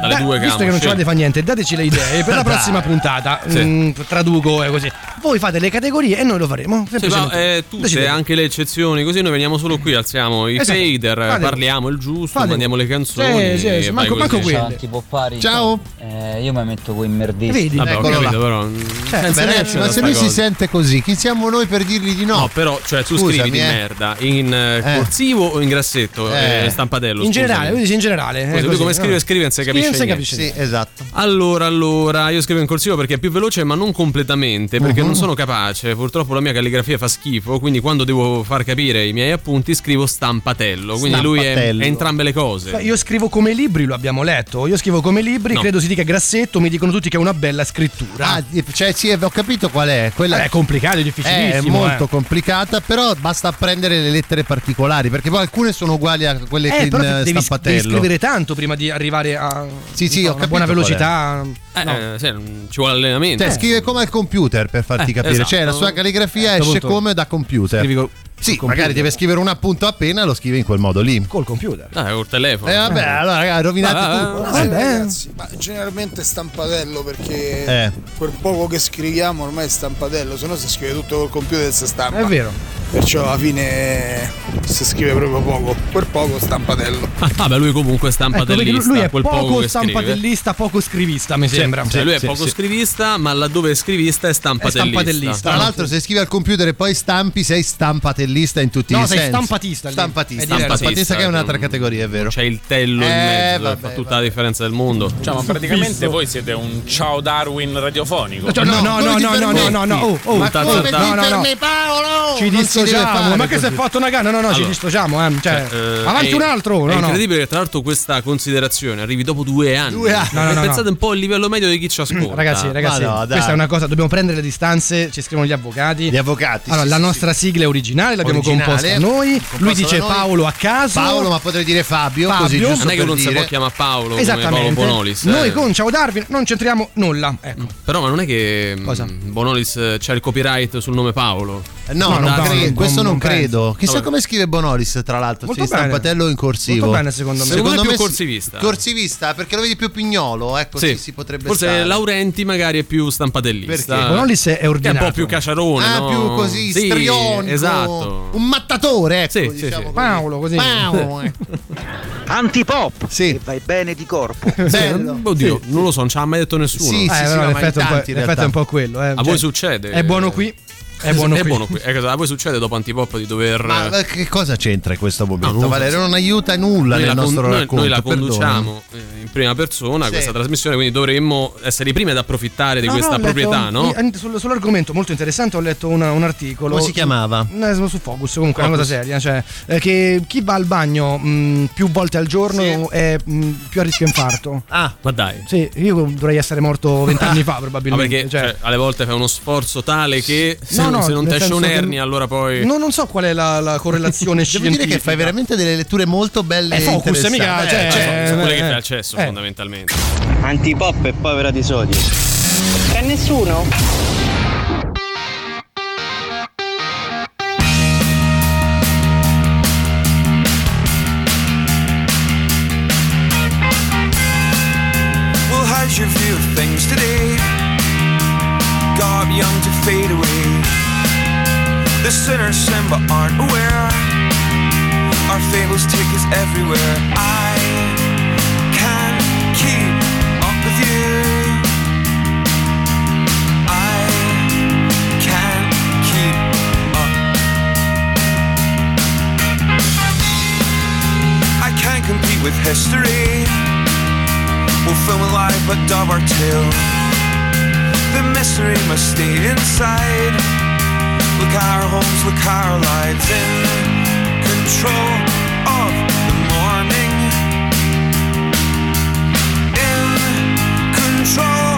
Speaker 3: dalle
Speaker 5: Dai,
Speaker 3: due
Speaker 5: visto
Speaker 3: gambe.
Speaker 5: che non ce l'avete fa niente, dateci le idee per la prossima puntata.
Speaker 3: Sì.
Speaker 5: Mm, traduco e così. Voi fate le categorie e noi lo faremo.
Speaker 3: Sì, però,
Speaker 5: semplicemente.
Speaker 3: eh, tutte,
Speaker 5: Decidete.
Speaker 3: anche le eccezioni, così noi veniamo solo qui, alziamo i
Speaker 5: Esatto.
Speaker 3: fader,
Speaker 5: Fate-
Speaker 3: parliamo il giusto,
Speaker 5: fate-
Speaker 3: mandiamo le canzoni.
Speaker 5: Sì, sì, manco- manco.
Speaker 17: Ciao antipoppari.
Speaker 6: Ciao.
Speaker 17: Eh, io mi metto con i merdisti.
Speaker 5: Vedi?
Speaker 3: Vabbè, ho
Speaker 6: Eccolo
Speaker 3: capito, però. mm,
Speaker 5: Cioè,
Speaker 3: senza
Speaker 6: Beh, ma
Speaker 3: da
Speaker 6: se lui si sente così, chi siamo noi per dirgli di no?
Speaker 3: No, però, cioè, tu
Speaker 6: Scusami,
Speaker 3: scrivi di
Speaker 6: eh.
Speaker 3: Merda in eh,
Speaker 6: Eh.
Speaker 3: corsivo o in grassetto?
Speaker 6: Eh.
Speaker 3: Eh, stampatello.
Speaker 5: In
Speaker 3: scusami.
Speaker 5: generale, lui dice in generale.
Speaker 3: Scusa,
Speaker 5: eh,
Speaker 3: lui
Speaker 5: così,
Speaker 3: come
Speaker 5: no.
Speaker 3: scrive, scrive, non si
Speaker 5: Scrive,
Speaker 3: capisce
Speaker 5: non si capisce
Speaker 6: Sì, esatto.
Speaker 3: Allora, allora, io scrivo in corsivo perché è più veloce, ma non completamente, perché
Speaker 6: Uh-huh.
Speaker 3: non sono capace. Purtroppo la mia calligrafia fa schifo, quindi quando devo far capire i miei appunti scrivo stampatello. Quindi lui è,
Speaker 6: Stampatello.
Speaker 3: è entrambe le cose.
Speaker 5: Io scrivo come libri, lo abbiamo letto. Io scrivo come libri,
Speaker 3: No.
Speaker 5: credo si dica grassetto, mi dicono tutti che è una bella scrittura.
Speaker 6: Ah, cioè, sì, ho capito qual è. Quella
Speaker 5: è complicato, è difficilissimo.
Speaker 6: È molto
Speaker 5: eh.
Speaker 6: complicata, però basta prendere le lettere particolari, perché poi alcune sono uguali a quelle
Speaker 5: Eh,
Speaker 6: che
Speaker 5: però
Speaker 6: in
Speaker 5: devi, devi
Speaker 6: stampatello.
Speaker 5: scrivere tanto prima di arrivare a
Speaker 6: Sì, sì,
Speaker 5: so, una buona velocità.
Speaker 3: Eh,
Speaker 5: No.
Speaker 3: eh, ci vuole allenamento.
Speaker 6: Cioè, scrive come al computer per farti
Speaker 3: Eh,
Speaker 6: capire.
Speaker 3: esatto.
Speaker 6: Cioè, la sua calligrafia
Speaker 5: Eh,
Speaker 6: esce come da computer.
Speaker 5: Scrivi
Speaker 6: sì, magari deve scrivere un appunto appena, lo scrive in quel modo lì.
Speaker 5: Col computer.
Speaker 3: Ah, col telefono.
Speaker 6: E vabbè, allora ragazzi, rovinate
Speaker 3: va,
Speaker 6: tutto.
Speaker 3: va.
Speaker 5: Vabbè.
Speaker 18: ragazzi, ma generalmente stampatello perché
Speaker 6: Eh.
Speaker 18: quel poco che scriviamo ormai è stampatello, se no si scrive tutto col computer e si stampa.
Speaker 5: È vero.
Speaker 18: Perciò alla fine si scrive proprio poco, quel poco stampatello.
Speaker 3: Ah, beh, lui comunque è
Speaker 5: Ecco,
Speaker 3: stampatellista.
Speaker 5: lui è
Speaker 3: quel poco,
Speaker 5: poco
Speaker 3: che scrive.
Speaker 5: stampatellista, poco scrivista, mi sembra.
Speaker 3: Cioè, lui è
Speaker 6: Sì,
Speaker 3: poco
Speaker 6: sì.
Speaker 3: scrivista, ma laddove è scrivista è stampatellista.
Speaker 5: È stampatellista.
Speaker 6: Tra l'altro, se scrivi al computer e poi stampi, sei stampatellista in tutti
Speaker 5: No,
Speaker 6: i
Speaker 5: sei
Speaker 6: sensi.
Speaker 5: stampatista lì.
Speaker 6: Stampatista.
Speaker 5: È diverso.
Speaker 6: Stampatista che è un'altra
Speaker 3: non-
Speaker 6: categoria, è vero.
Speaker 3: C'è il tello in
Speaker 6: Eh,
Speaker 3: mezzo,
Speaker 6: vabbè,
Speaker 3: fa tutta la differenza del mondo.
Speaker 12: Cioè, ma praticamente
Speaker 5: Fisso.
Speaker 12: voi siete un ciao Darwin radiofonico.
Speaker 5: Cioè, no, no, no, no, no, no, no, no, oh, oh,
Speaker 6: Ma come ti
Speaker 5: no, no, no.
Speaker 6: Paolo?
Speaker 5: Ci dissociamo. Ma che si è fatto una gara? No, no, ci
Speaker 3: Allora.
Speaker 5: dissociamo. Eh. Cioè,
Speaker 3: Eh,
Speaker 5: avanti un altro.
Speaker 3: È
Speaker 5: No, no.
Speaker 3: incredibile che tra l'altro questa considerazione arrivi dopo due anni.
Speaker 6: Due anni.
Speaker 5: No, no, no,
Speaker 3: Pensate
Speaker 5: no.
Speaker 3: un po' al livello medio di chi ci ascolta.
Speaker 5: Ragazzi, ragazzi,
Speaker 6: no,
Speaker 5: questa è una cosa. Dobbiamo prendere le distanze. Ci scrivono gli avvocati.
Speaker 6: Gli avvocati.
Speaker 5: Allora, la nostra sigla è originale, l'abbiamo
Speaker 6: Originale,
Speaker 5: composta noi.
Speaker 6: composta
Speaker 5: Lui dice
Speaker 6: da noi.
Speaker 5: Paolo a caso.
Speaker 6: Paolo, ma potrei dire Fabio,
Speaker 5: Fabio.
Speaker 6: così
Speaker 3: Non è che non si può chiamare Paolo come Paolo
Speaker 5: Esattamente.
Speaker 3: Bonolis.
Speaker 5: Noi
Speaker 3: eh.
Speaker 5: con Ciao Darwin non c'entriamo nulla. Ecco.
Speaker 3: Però ma non è che
Speaker 5: Cosa?
Speaker 3: mm, Bonolis eh, c'è il copyright sul nome Paolo.
Speaker 6: Eh, No,
Speaker 5: No,
Speaker 6: non
Speaker 5: no,
Speaker 6: cre-
Speaker 5: no,
Speaker 6: questo
Speaker 5: non-
Speaker 6: non, credo.
Speaker 5: penso.
Speaker 6: Chissà
Speaker 3: Vabbè.
Speaker 6: come scrive Bonolis, tra l'altro.
Speaker 5: Molto bene.
Speaker 6: stampatello in corsivo.
Speaker 5: Molto bene, secondo me.
Speaker 3: Secondo me è più
Speaker 6: sì-
Speaker 3: corsivista.
Speaker 6: Corsivista, perché lo vedi più pignolo, ecco,
Speaker 3: Sì.
Speaker 6: sì, si potrebbe
Speaker 3: Forse
Speaker 6: stare.
Speaker 3: Laurenti magari è più stampatellista.
Speaker 6: Perché?
Speaker 5: Bonolis è
Speaker 3: Che è un
Speaker 5: ordinato.
Speaker 3: po' più caciarone,
Speaker 6: Ah,
Speaker 3: no?
Speaker 6: più così,
Speaker 3: Sì,
Speaker 6: strionico. Un mattatore, ecco,
Speaker 3: Sì, sì,
Speaker 6: diciamo
Speaker 3: sì.
Speaker 6: così.
Speaker 5: Paolo, così.
Speaker 6: Paolo, eh.
Speaker 19: Antipop
Speaker 6: Sì.
Speaker 19: che vai bene di corpo.
Speaker 3: Sì,
Speaker 6: Bello.
Speaker 3: oddio, non lo so, non ci ha mai detto nessuno.
Speaker 6: Sì,
Speaker 5: Eh,
Speaker 6: sì, in
Speaker 5: l'effetto, è un po', l'effetto è un po' quello. eh.
Speaker 3: A
Speaker 5: Cioè,
Speaker 3: voi succede?
Speaker 5: È buono qui. È buono
Speaker 3: è
Speaker 5: qui.
Speaker 3: buono qui. Cosa- a voi succede dopo Antipop di dover.
Speaker 6: Ma che cosa c'entra in questo momento?
Speaker 3: No, non
Speaker 6: Valerio non aiuta nulla
Speaker 3: noi
Speaker 6: nel
Speaker 3: la, con-
Speaker 6: nostro
Speaker 3: noi-
Speaker 6: racconto.
Speaker 3: noi la
Speaker 6: perdonami.
Speaker 3: conduciamo eh, in prima persona
Speaker 6: Sì.
Speaker 3: questa trasmissione, quindi dovremmo essere i primi ad approfittare di
Speaker 5: No,
Speaker 3: questa
Speaker 5: no, ho letto-
Speaker 3: proprietà, no?
Speaker 5: sul- sull'argomento molto interessante ho letto una- un articolo.
Speaker 6: Come si chiamava?
Speaker 5: Eh, su su Focus, comunque è una cosa
Speaker 3: Focus.
Speaker 5: seria. Cioè, eh, che chi va al bagno mh, più volte al giorno è mh, più a rischio infarto.
Speaker 6: Ah,
Speaker 3: Ma dai.
Speaker 5: Sì, io dovrei essere morto vent'anni fa,
Speaker 3: Ma
Speaker 5: probabilmente.
Speaker 3: perché
Speaker 5: cioè,
Speaker 3: cioè, alle volte fai uno sforzo tale che se,
Speaker 5: No, no,
Speaker 3: se non ti esce un'ernia, allora poi.
Speaker 5: no, non so qual è la, la correlazione
Speaker 6: devo
Speaker 5: scientifica.
Speaker 6: dire che fai veramente delle letture molto belle
Speaker 5: È
Speaker 6: e
Speaker 5: Focus,
Speaker 6: interessanti.
Speaker 5: mica,
Speaker 6: Eh,
Speaker 5: cioè,
Speaker 3: Cioè, sono quelle che
Speaker 5: eh,
Speaker 3: fai al cesso,
Speaker 5: eh.
Speaker 3: fondamentalmente.
Speaker 19: Antipop è povera di sodio.
Speaker 20: C'è nessuno?
Speaker 21: But aren't aware. Our fables take us everywhere. I can't keep up with you. I can't keep up. I can't compete with history. We'll film a live but dub our tale. The mystery must stay inside. Look our homes, look our lives in control of the morning. In control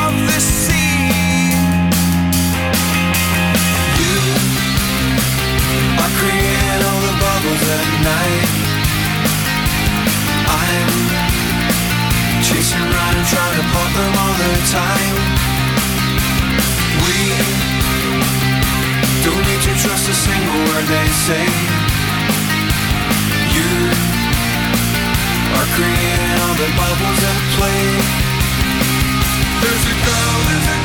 Speaker 21: of the sea. You are creating all the bubbles at night. I'm chasing around trying to pop them all the time. We trust a single word they say. You are creating all the bubbles at play. There's a girl, there's a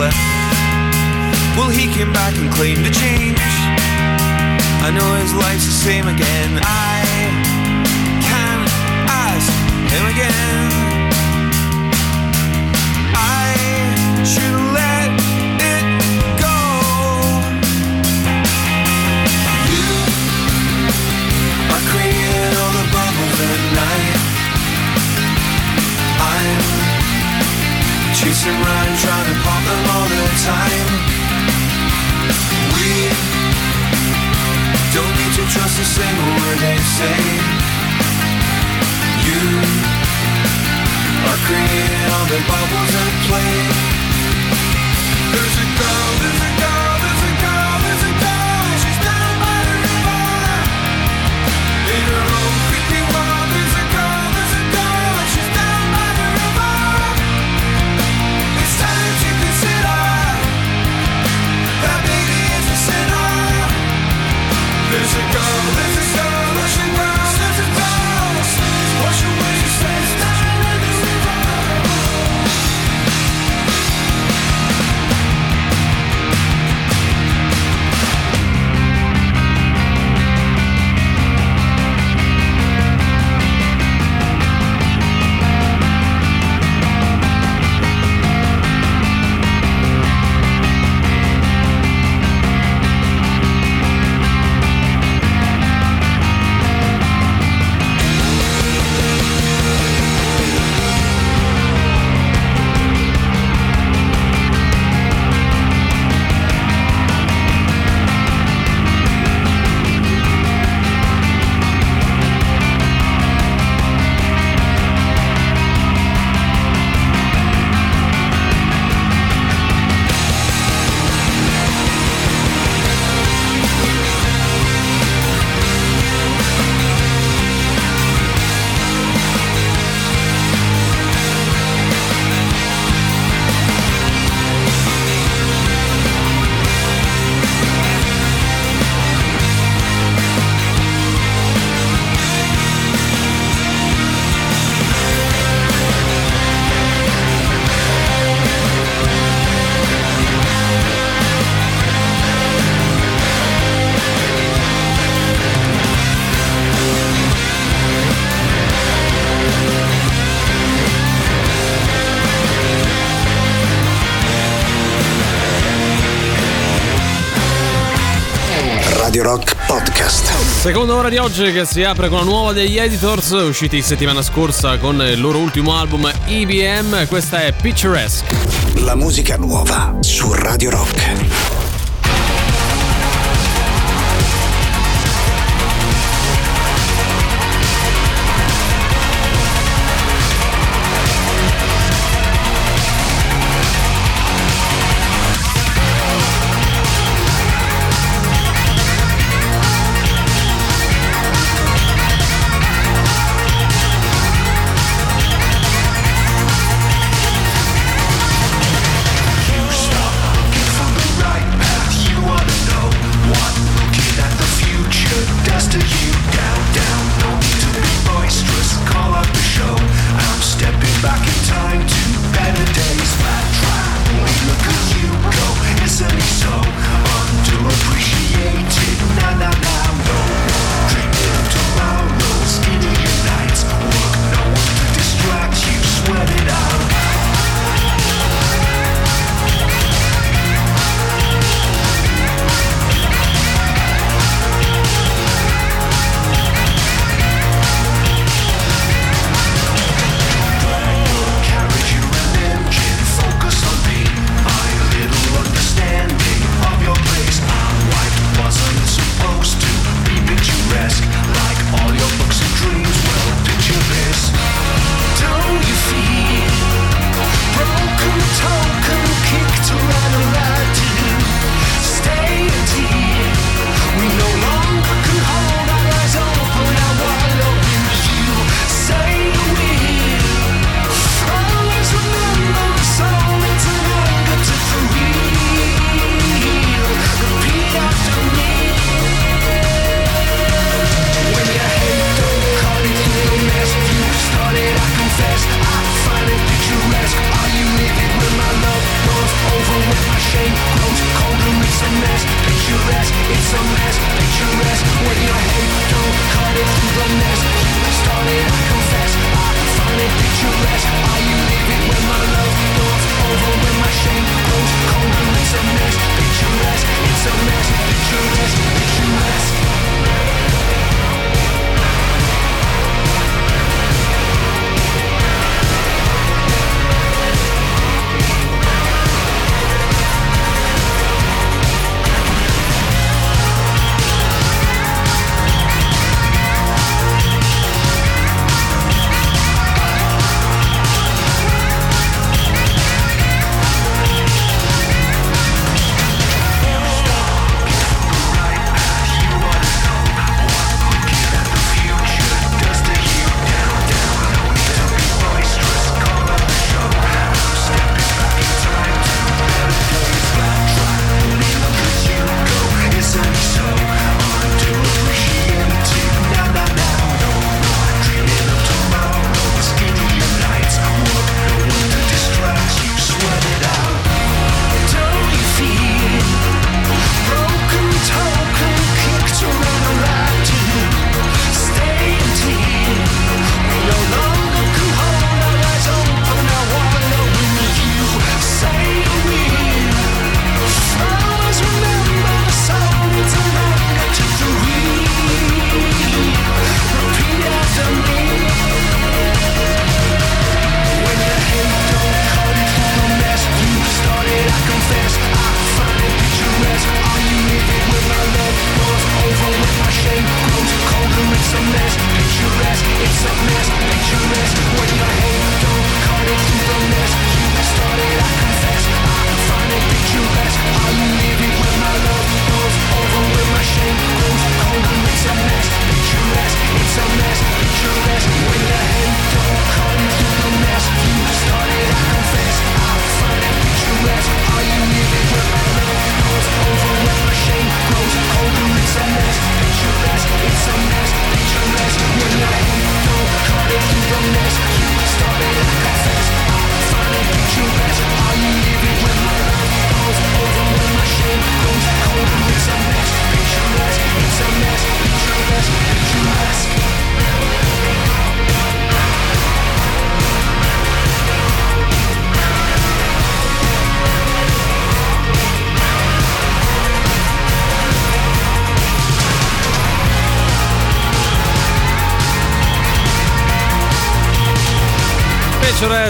Speaker 21: slip. Well, he came back and claimed to change. I know his life's the same again. I can't ask him again. I should chasing around trying to pop them all the time. We don't need to trust a single word they say. You are creating all the bubbles at play. There's a girl, there's a girl, a girl,
Speaker 1: Radio Rock Podcast.
Speaker 3: Seconda ora di oggi che si apre con la nuova degli Editors, usciti settimana scorsa con il loro ultimo album EBM, questa è Picturesque.
Speaker 1: La musica nuova su Radio Rock.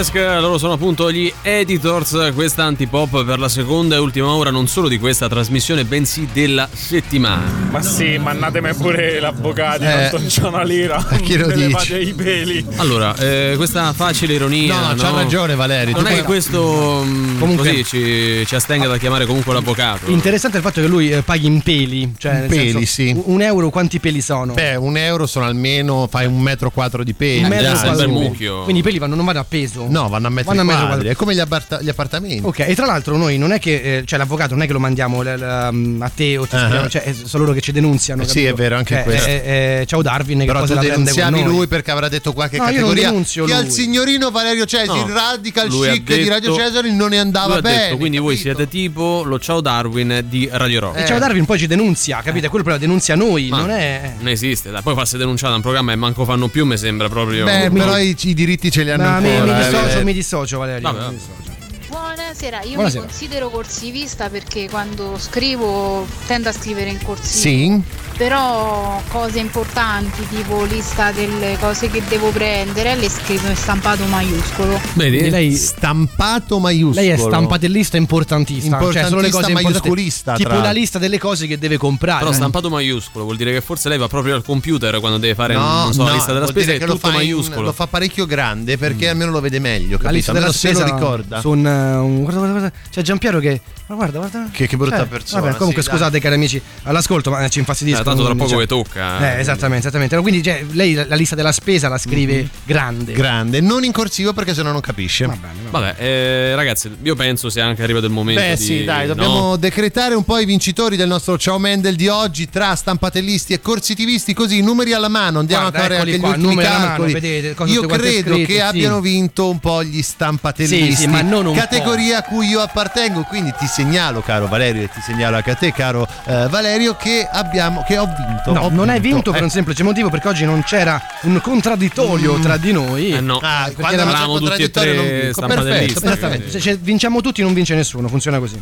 Speaker 8: Picturesque,
Speaker 3: loro sono appunto gli editors, questa antipop per la seconda e ultima ora non solo di questa trasmissione bensì della settimana.
Speaker 12: Ma sì, mannatemi pure l'avvocato,
Speaker 3: Eh.
Speaker 12: non c'è una lira.
Speaker 3: chi lo
Speaker 12: levate i peli.
Speaker 3: Allora, eh, questa facile ironia.
Speaker 6: No, c'ha ragione, Valerio.
Speaker 3: Non è che questo mh,
Speaker 5: Comunque-
Speaker 3: così ci, ci astenga da chiamare comunque l'avvocato.
Speaker 5: Interessante il fatto che lui eh, paghi in peli. Cioè, nel
Speaker 6: peli,
Speaker 5: senso,
Speaker 6: sì.
Speaker 5: un- euro quanti peli sono?
Speaker 6: Beh, un euro sono almeno, fai un metro quadro di peli.
Speaker 5: un metro
Speaker 6: Dai,
Speaker 5: quadro.
Speaker 6: bel mucchio.
Speaker 5: Quindi i peli vanno, non vanno a peso.
Speaker 6: No, vanno a metri
Speaker 5: Vanno a
Speaker 6: quadri.
Speaker 5: quadro.
Speaker 6: È come gli, apparta- gli appartamenti.
Speaker 5: Ok, e tra l'altro noi non è che, eh, cioè l'avvocato non è che lo mandiamo l- l- a te o ti scriviamo, cioè sono loro che ci denunziano.
Speaker 6: Eh sì,
Speaker 5: capito?
Speaker 6: è vero, anche
Speaker 5: Cioè,
Speaker 6: questo.
Speaker 5: eh, eh, ciao Darwin, che
Speaker 6: Però
Speaker 5: cosa
Speaker 6: tu
Speaker 5: la prende con
Speaker 6: denunziavi
Speaker 5: noi.
Speaker 6: lui perché avrà detto qualche
Speaker 5: No, io non
Speaker 6: categoria che
Speaker 5: lui.
Speaker 6: al signorino Valerio Cesari,
Speaker 3: No.
Speaker 6: il radical chic di Radio
Speaker 3: detto-
Speaker 6: Cesari non ne andava
Speaker 3: Lui ha
Speaker 6: bene.
Speaker 3: detto, quindi voi siete tipo lo Ciao Darwin di Radio Rock.
Speaker 5: E ciao Darwin poi ci denunzia, capite? Quello però denunzia noi,
Speaker 3: Ma
Speaker 5: non è...
Speaker 3: Non esiste, poi farsi denunciare da un programma e manco fanno più, mi sembra proprio.
Speaker 6: Beh, però i, diritti ce li hanno ancora. Eh,
Speaker 5: dissocio, mi dissocio Valerio.
Speaker 3: Vabbè,
Speaker 5: mi dissocio.
Speaker 22: Buonasera, io
Speaker 5: Buonasera.
Speaker 22: mi considero corsivista perché quando scrivo tendo a scrivere in corsivo.
Speaker 6: Sì.
Speaker 22: Però cose importanti, tipo lista delle cose che devo prendere, le scrivo in stampato maiuscolo.
Speaker 3: Vedi?
Speaker 5: Lei,
Speaker 6: Stampato maiuscolo.
Speaker 5: lei è stampatellista importantista, cioè solo le cose
Speaker 6: maiuscolista,
Speaker 5: Tipo
Speaker 6: tra
Speaker 5: la lista delle cose che deve comprare.
Speaker 3: Però stampato maiuscolo vuol dire che forse lei va proprio al computer quando deve fare
Speaker 6: No,
Speaker 3: non so, la
Speaker 6: no,
Speaker 3: lista della spesa è
Speaker 6: che lo
Speaker 3: tutto
Speaker 6: fa in-
Speaker 3: maiuscolo.
Speaker 6: lo fa parecchio grande perché almeno lo vede meglio.
Speaker 5: la
Speaker 6: capito?
Speaker 5: lista della spesa
Speaker 6: lo ricorda.
Speaker 5: su un, eh, un- guarda, guarda, guarda. c'è Giampiero che ma guarda guarda
Speaker 6: Che- che brutta
Speaker 5: Cioè,
Speaker 6: persona,
Speaker 5: vabbè, comunque
Speaker 6: sì,
Speaker 5: scusate cari amici all'ascolto ma ci infastidisco
Speaker 3: Eh, tanto tra
Speaker 5: quindi,
Speaker 3: poco
Speaker 5: cioè-
Speaker 3: che tocca.
Speaker 5: eh, esattamente esattamente No, quindi cioè, lei la, la lista della spesa la scrive
Speaker 3: Mm-hmm.
Speaker 5: grande
Speaker 6: Grande, non in corsivo perché sennò non capisce.
Speaker 3: Vabbè, eh, ragazzi, io penso sia anche arrivato il momento
Speaker 6: Beh
Speaker 3: di
Speaker 6: sì, dai,
Speaker 3: no?
Speaker 6: dobbiamo decretare un po' i vincitori del nostro Ciao Mendel di oggi tra stampatellisti e corsitivisti, così numeri alla mano, andiamo
Speaker 5: Guarda,
Speaker 6: a fare anche gli
Speaker 5: qua,
Speaker 6: ultimi
Speaker 5: numeri alla mano,
Speaker 6: calcoli.
Speaker 5: vedete,
Speaker 6: Io credo
Speaker 5: scritte,
Speaker 6: che
Speaker 5: sì.
Speaker 6: abbiano vinto un po' gli stampatellisti.
Speaker 5: Sì, sì, ma non un
Speaker 6: Categoria categoria a cui io appartengo. Quindi ti segnalo, caro Valerio, e ti segnalo anche a te, caro eh, Valerio, che abbiamo che ho vinto.
Speaker 10: No,
Speaker 6: Ho
Speaker 10: non hai vinto per
Speaker 6: Eh.
Speaker 10: un semplice motivo perché oggi non c'era un contraddittorio tra di noi.
Speaker 3: Eh no.
Speaker 6: Ah, quando
Speaker 10: eravamo
Speaker 6: tutti e tre Perfetto.
Speaker 10: Esattamente. Se vinciamo tutti, non vince nessuno. Funziona così.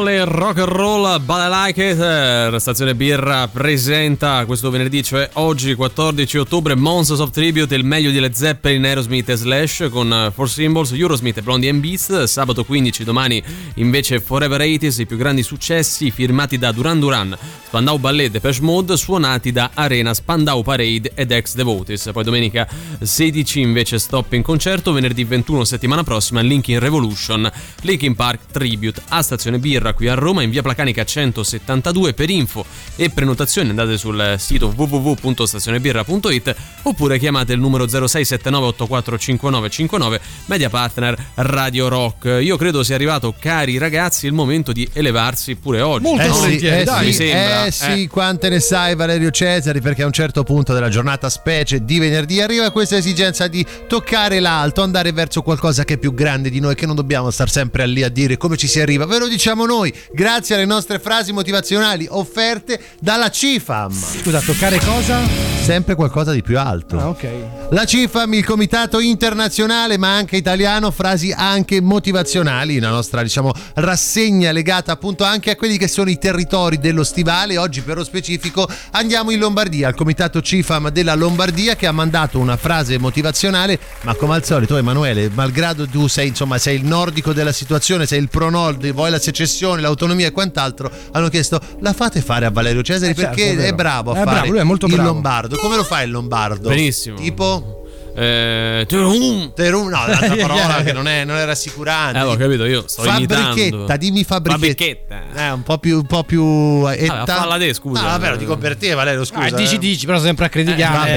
Speaker 3: Sole Rock and Roll But I Like It eh, Stazione Birra presenta questo venerdì cioè oggi 14 ottobre Monsters of Tribute il meglio di Led Zeppelin Aerosmith e Slash con eh, Four Symbols Eurosmith e Blondie and Beast sabato 15 domani invece Forever 80s i più grandi successi firmati da Duran Duran Spandau Ballet Depeche Mode suonati da Arena Spandau Parade ed Ex Devotis poi domenica 16 invece Stop in concerto venerdì 21 settimana prossima Linkin Revolution Linkin Park Tribute a Stazione Birra qui a Roma in via Placanica 172 per info e prenotazioni andate sul sito www.stazionebirra.it oppure chiamate il numero 0679845959 media partner Radio Rock. Io credo sia arrivato cari ragazzi il momento di elevarsi pure oggi.
Speaker 6: Eh
Speaker 3: no?
Speaker 6: sì, eh
Speaker 3: Dai,
Speaker 6: sì,
Speaker 3: sembra
Speaker 6: eh sì, quante ne sai Valerio Cesari perché a un certo punto della giornata specie di venerdì arriva questa esigenza di toccare l'alto, andare verso qualcosa che è più grande di noi, che non dobbiamo star sempre lì a dire come ci si arriva, ve lo diciamo noi, grazie alle nostre frasi motivazionali offerte dalla CIFAM.
Speaker 5: Scusa, toccare cosa?
Speaker 6: Sempre qualcosa di più alto.
Speaker 5: Ah, ok.
Speaker 6: La CIFAM, il comitato internazionale ma anche italiano, frasi anche motivazionali, la nostra diciamo rassegna legata appunto anche a quelli che sono i territori dello stivale. Oggi per lo specifico andiamo in Lombardia, al comitato CIFAM della Lombardia che ha mandato una frase motivazionale, ma come al solito Emanuele, malgrado tu sei insomma sei il nordico della situazione, sei il pro nord, vuoi la secessione, l'autonomia e quant'altro, hanno chiesto la fate fare a Valerio Cesari
Speaker 5: Eh, certo,
Speaker 6: perché
Speaker 5: è vero.
Speaker 6: è bravo a
Speaker 5: È
Speaker 6: fare
Speaker 5: bravo, lui è molto
Speaker 6: il
Speaker 5: bravo.
Speaker 6: lombardo. Come lo fa il lombardo?
Speaker 3: Benissimo.
Speaker 6: Tipo
Speaker 3: eh, Terum.
Speaker 6: Terum, no, l'altra parola che non è, non è rassicurante.
Speaker 3: Eh, ho capito, io sto
Speaker 6: Fabbrichetta,
Speaker 3: imitando.
Speaker 6: dimmi fabbrichetta.
Speaker 3: Fabbrichetta.
Speaker 6: Eh, un po' più, un po' più etta.
Speaker 3: falla te, scusa.
Speaker 6: No, vabbè, lo dico per te, Valerio, scusa.
Speaker 5: Ah, dici,
Speaker 6: eh.
Speaker 5: dici, però sempre a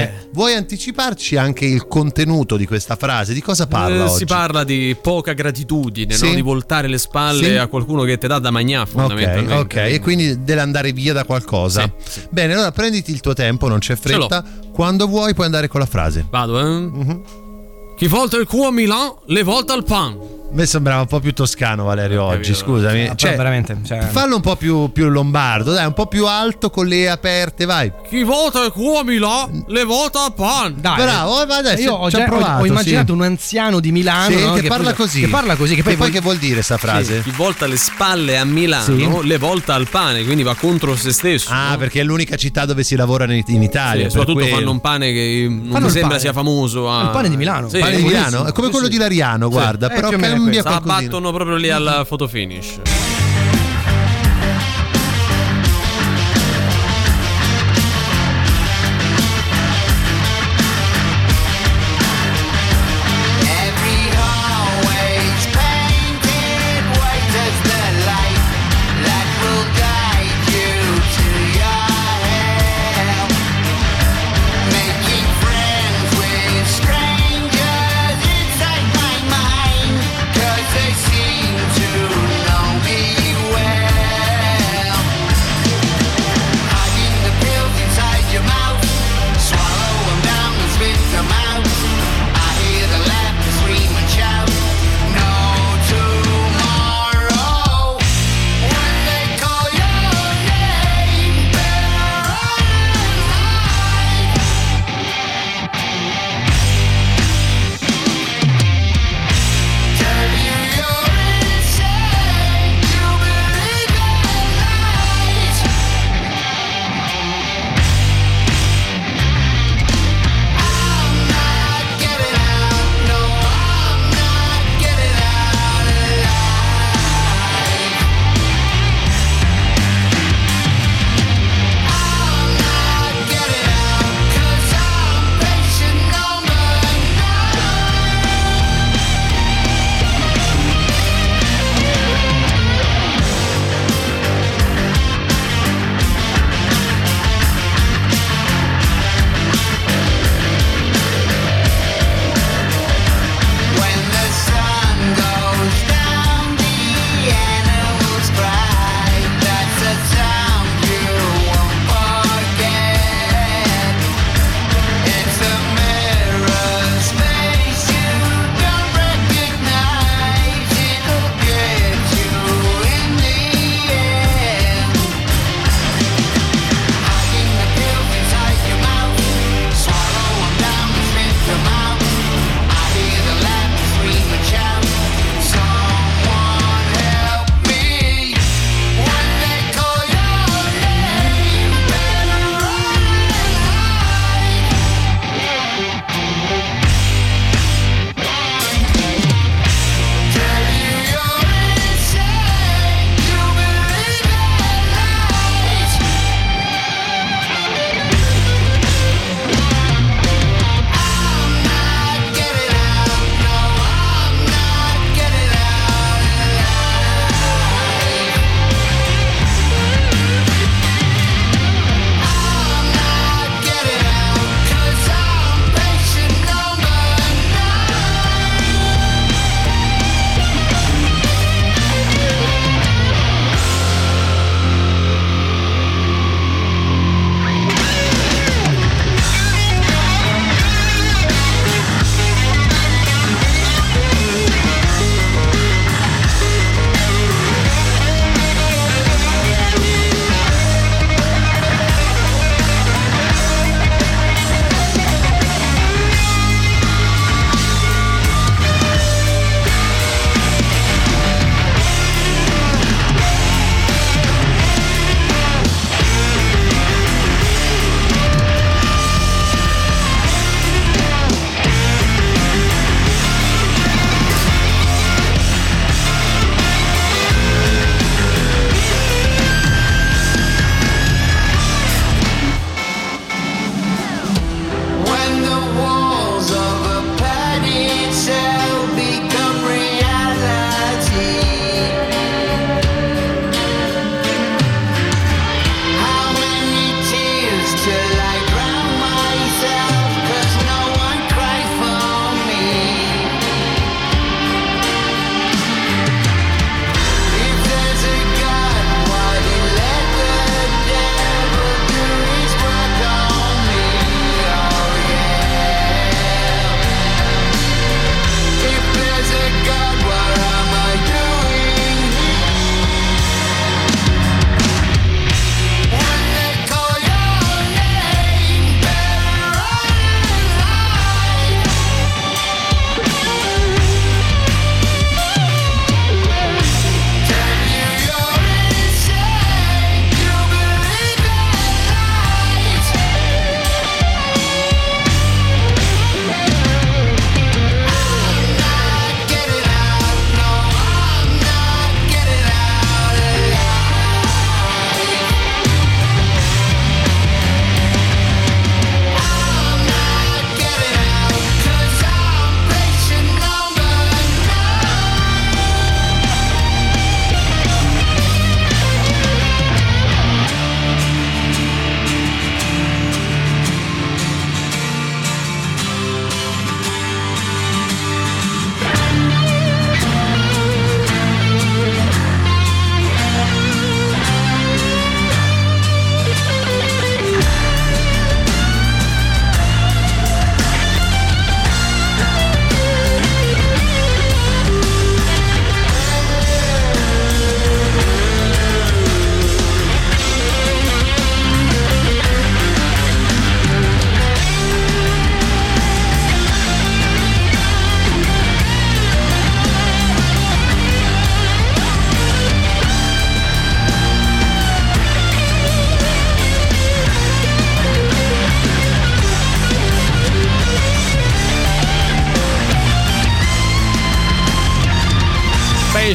Speaker 6: Eh. Vuoi anticiparci anche il contenuto di questa frase? Di cosa parla
Speaker 3: Eh,
Speaker 6: oggi?
Speaker 3: si parla di poca gratitudine,
Speaker 6: Sì.
Speaker 3: no? di voltare le spalle
Speaker 6: Sì.
Speaker 3: a qualcuno che ti dà da
Speaker 6: Ok,
Speaker 3: fondamentalmente.
Speaker 6: ok, e quindi deve andare via da qualcosa. Bene, allora prenditi il tuo tempo, non c'è
Speaker 3: Ce l'ho.
Speaker 6: fretta. Quando vuoi puoi andare con la frase.
Speaker 3: Vado, eh?
Speaker 6: Mhm.
Speaker 3: Chi volta il cuore a Milano, le volta al pan.
Speaker 6: A me sembrava un po' più toscano Valerio oggi,
Speaker 3: capito.
Speaker 6: scusami.
Speaker 5: Ah, però
Speaker 6: Cioè,
Speaker 5: veramente. Cioè,
Speaker 6: Fallo un po' più, più lombardo, dai, un po' più alto con le aperte, vai.
Speaker 3: Chi volta il cuore a Milano, le volta al pan.
Speaker 5: dai,
Speaker 6: Bravo, eh, ma adesso
Speaker 5: io ho, già- ho-
Speaker 6: provato,
Speaker 5: ho immaginato
Speaker 6: sì.
Speaker 5: un anziano di Milano
Speaker 6: Sì,
Speaker 5: no,
Speaker 6: che parla
Speaker 5: poi-
Speaker 6: così.
Speaker 5: Che parla così. Che
Speaker 6: Che
Speaker 5: poi,
Speaker 6: poi che vuol dire sta frase?
Speaker 3: Chi volta le spalle a Milano,
Speaker 5: Sì.
Speaker 3: le volta al pane, quindi va contro se stesso.
Speaker 6: Ah,
Speaker 3: no?
Speaker 6: perché è l'unica città dove si lavora in, in
Speaker 3: Sì,
Speaker 6: Italia.
Speaker 3: soprattutto
Speaker 6: quello.
Speaker 3: fanno un pane che non
Speaker 5: Fanno
Speaker 3: mi
Speaker 5: il
Speaker 3: sembra
Speaker 5: pane.
Speaker 3: sia famoso. a-
Speaker 5: Il pane di Milano.
Speaker 3: Sì,
Speaker 6: Pane di. Milano? È come
Speaker 3: Sì,
Speaker 6: quello
Speaker 3: sì.
Speaker 6: di Lariano, guarda,
Speaker 5: Eh,
Speaker 6: però cambia
Speaker 3: Si
Speaker 6: qualcosina.
Speaker 3: abbattono proprio lì al photo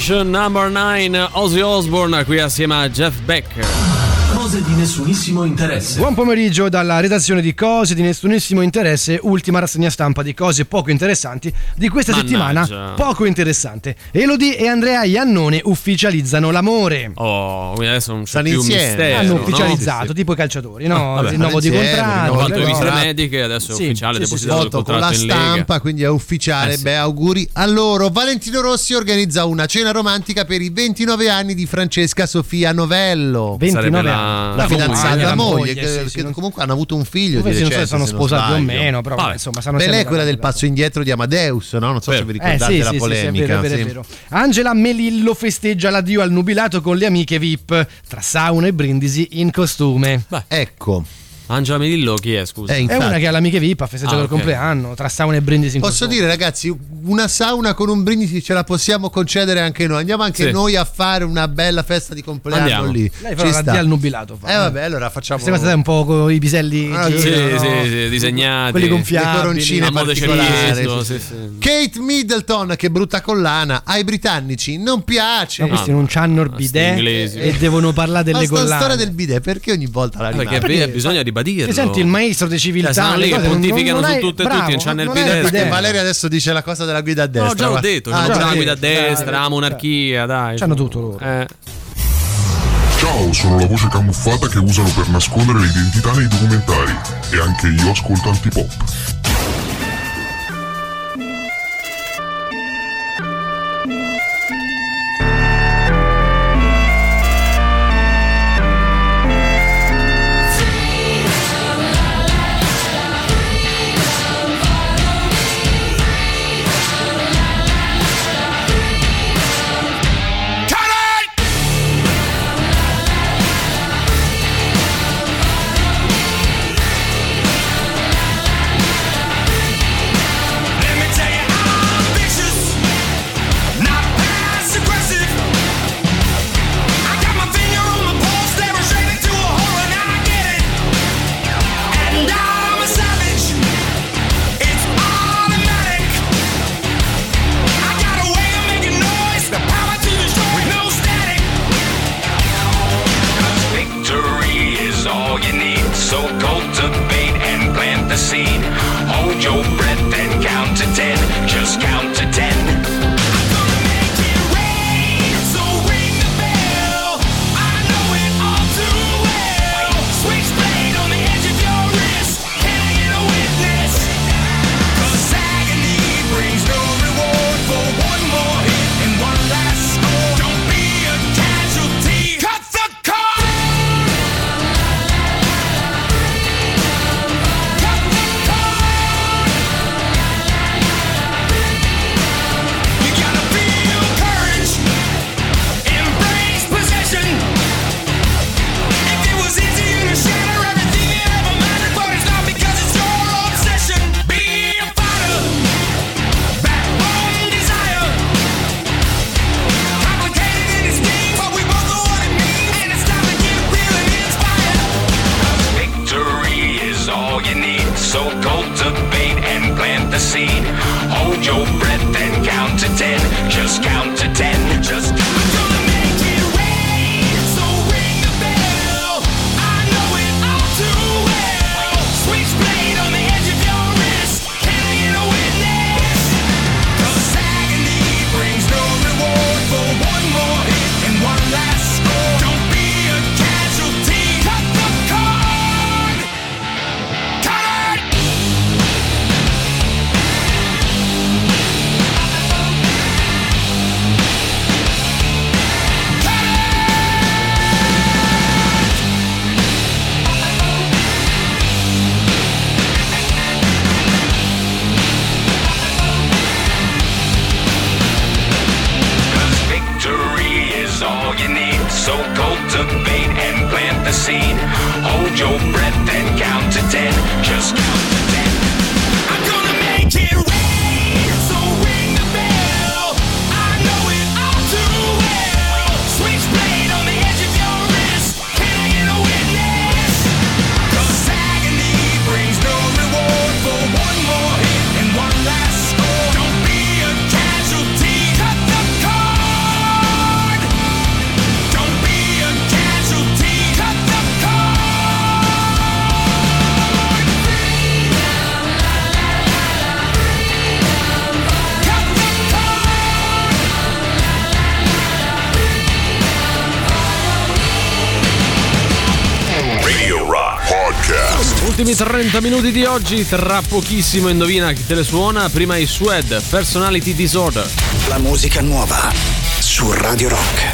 Speaker 3: Station number 9 Ozzy Osbourne qui assieme a Jeff Beck.
Speaker 23: Cose di nessunissimo interesse.
Speaker 5: Buon pomeriggio dalla redazione di Cose di nessunissimo interesse, ultima rassegna stampa di cose poco interessanti di questa
Speaker 3: Mannaggia.
Speaker 5: settimana, poco interessante. Elodie e Andrea Iannone ufficializzano l'amore.
Speaker 3: Oh, quindi adesso non c'è
Speaker 6: Stanno
Speaker 3: più
Speaker 6: insieme.
Speaker 3: mistero.
Speaker 5: Hanno
Speaker 3: no?
Speaker 5: fatto, tipo i calciatori, no?
Speaker 3: Vabbè,
Speaker 5: Rinnovo di contratto.
Speaker 3: Hanno fatto
Speaker 5: le
Speaker 3: visite mediche, adesso è
Speaker 5: Sì,
Speaker 3: ufficiale,
Speaker 5: sì, sì,
Speaker 3: depositato il
Speaker 6: Foto con la stampa, quindi è ufficiale.
Speaker 3: Eh sì.
Speaker 6: Beh, auguri a loro. Valentino Rossi organizza una cena romantica per i 29 anni di Francesca Sofia Novello.
Speaker 5: 29
Speaker 3: Sarebbe
Speaker 5: anni.
Speaker 6: La
Speaker 3: la
Speaker 6: fidanzata,
Speaker 3: moglie,
Speaker 6: la moglie, che,
Speaker 5: sì, sì,
Speaker 6: che comunque hanno avuto un figlio. Di
Speaker 5: se non so
Speaker 6: recente,
Speaker 5: se sono
Speaker 6: se
Speaker 5: sposati o meno, però
Speaker 3: Vabbè.
Speaker 5: insomma stanno
Speaker 6: Beh, lei è quella del passo indietro di Amadeus, no? Non so se vi ricordate la polemica.
Speaker 5: Angela Melillo festeggia l'addio al nubilato con le amiche VIP tra sauna e brindisi in costume.
Speaker 6: Ecco.
Speaker 3: Angela Melillo chi è, scusa?
Speaker 6: Eh,
Speaker 5: È una che ha l'amiche VIP, ha festeggiato
Speaker 3: Ah,
Speaker 5: il
Speaker 3: ok.
Speaker 5: compleanno tra sauna e brindisi in
Speaker 6: Posso dire, ragazzi, una sauna con un brindisi ce la possiamo concedere anche noi. Andiamo anche
Speaker 3: Sì.
Speaker 6: noi a fare una bella festa di compleanno
Speaker 3: Andiamo.
Speaker 6: lì.
Speaker 5: Lei
Speaker 6: Ci
Speaker 5: farà
Speaker 6: sta.
Speaker 5: l'addio al nubilato. fa.
Speaker 6: Eh vabbè, allora facciamo
Speaker 5: Queste cose un po' con i piselli
Speaker 6: Ah,
Speaker 5: giro,
Speaker 3: Sì,
Speaker 5: no?
Speaker 3: sì, sì, disegnati.
Speaker 5: quelli
Speaker 6: le
Speaker 5: gonfiabili.
Speaker 6: coroncine particolari. sì,
Speaker 3: sì,
Speaker 6: sì. Kate Middleton, che brutta collana, ai britannici non piace.
Speaker 5: No, questi non c'hanno il bidet e devono parlare delle
Speaker 6: Ma sta
Speaker 5: collane.
Speaker 6: storia del bidet, perché ogni volta la
Speaker 3: Perché
Speaker 6: rimane?
Speaker 3: è ribadirlo.
Speaker 5: Ti senti il maestro di civiltà,
Speaker 3: Cioè,
Speaker 5: le
Speaker 3: lì che pontificano
Speaker 5: non
Speaker 3: su tutte e tutti, non c'hanno il
Speaker 5: non hai
Speaker 3: bidet.
Speaker 6: Valeria adesso dice la cosa della guida a destra.
Speaker 3: No, già l'ho detto,
Speaker 6: Ah,
Speaker 3: c'è
Speaker 6: già
Speaker 3: la guida a destra, la monarchia, dai.
Speaker 5: C'hanno tutto loro.
Speaker 3: Eh.
Speaker 21: Ciao, sono la voce camuffata che usano per nascondere l'identità nei documentari. E anche io ascolto antipop.
Speaker 3: 30 minuti di oggi, tra pochissimo indovina chi te le suona, prima i Swed, Personality Disorder.
Speaker 1: La musica nuova su Radio Rock.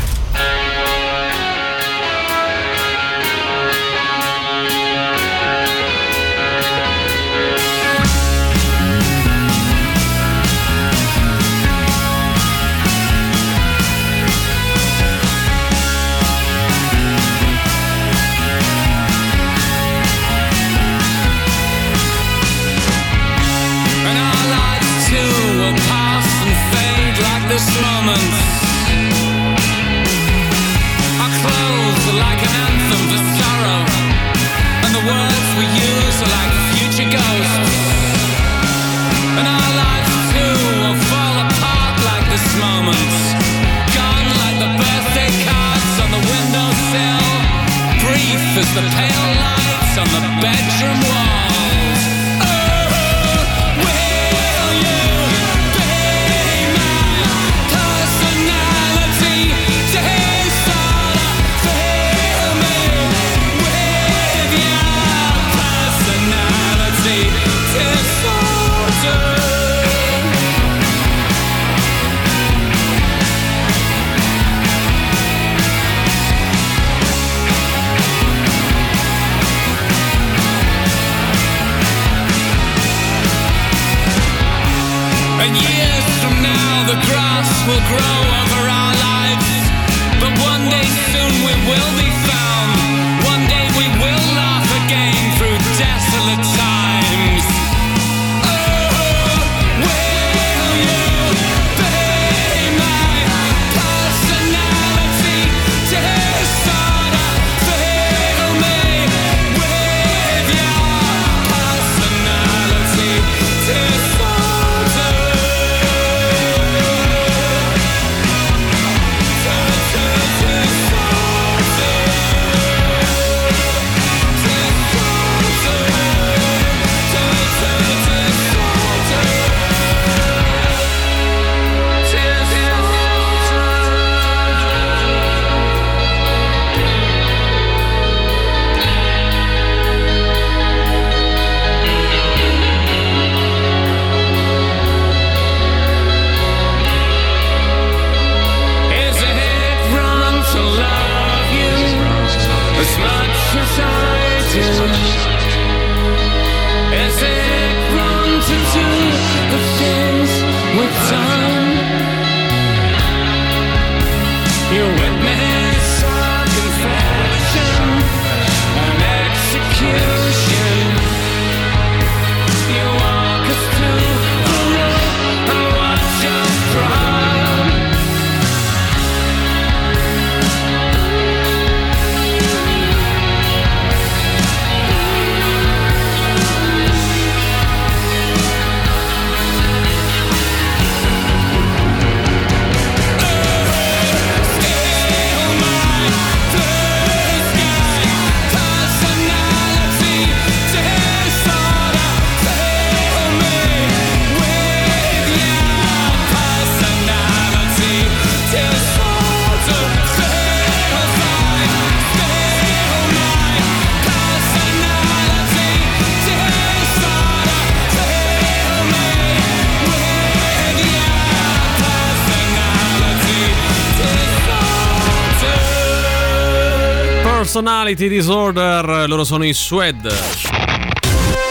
Speaker 21: Personality Disorder,
Speaker 3: loro sono i Swed.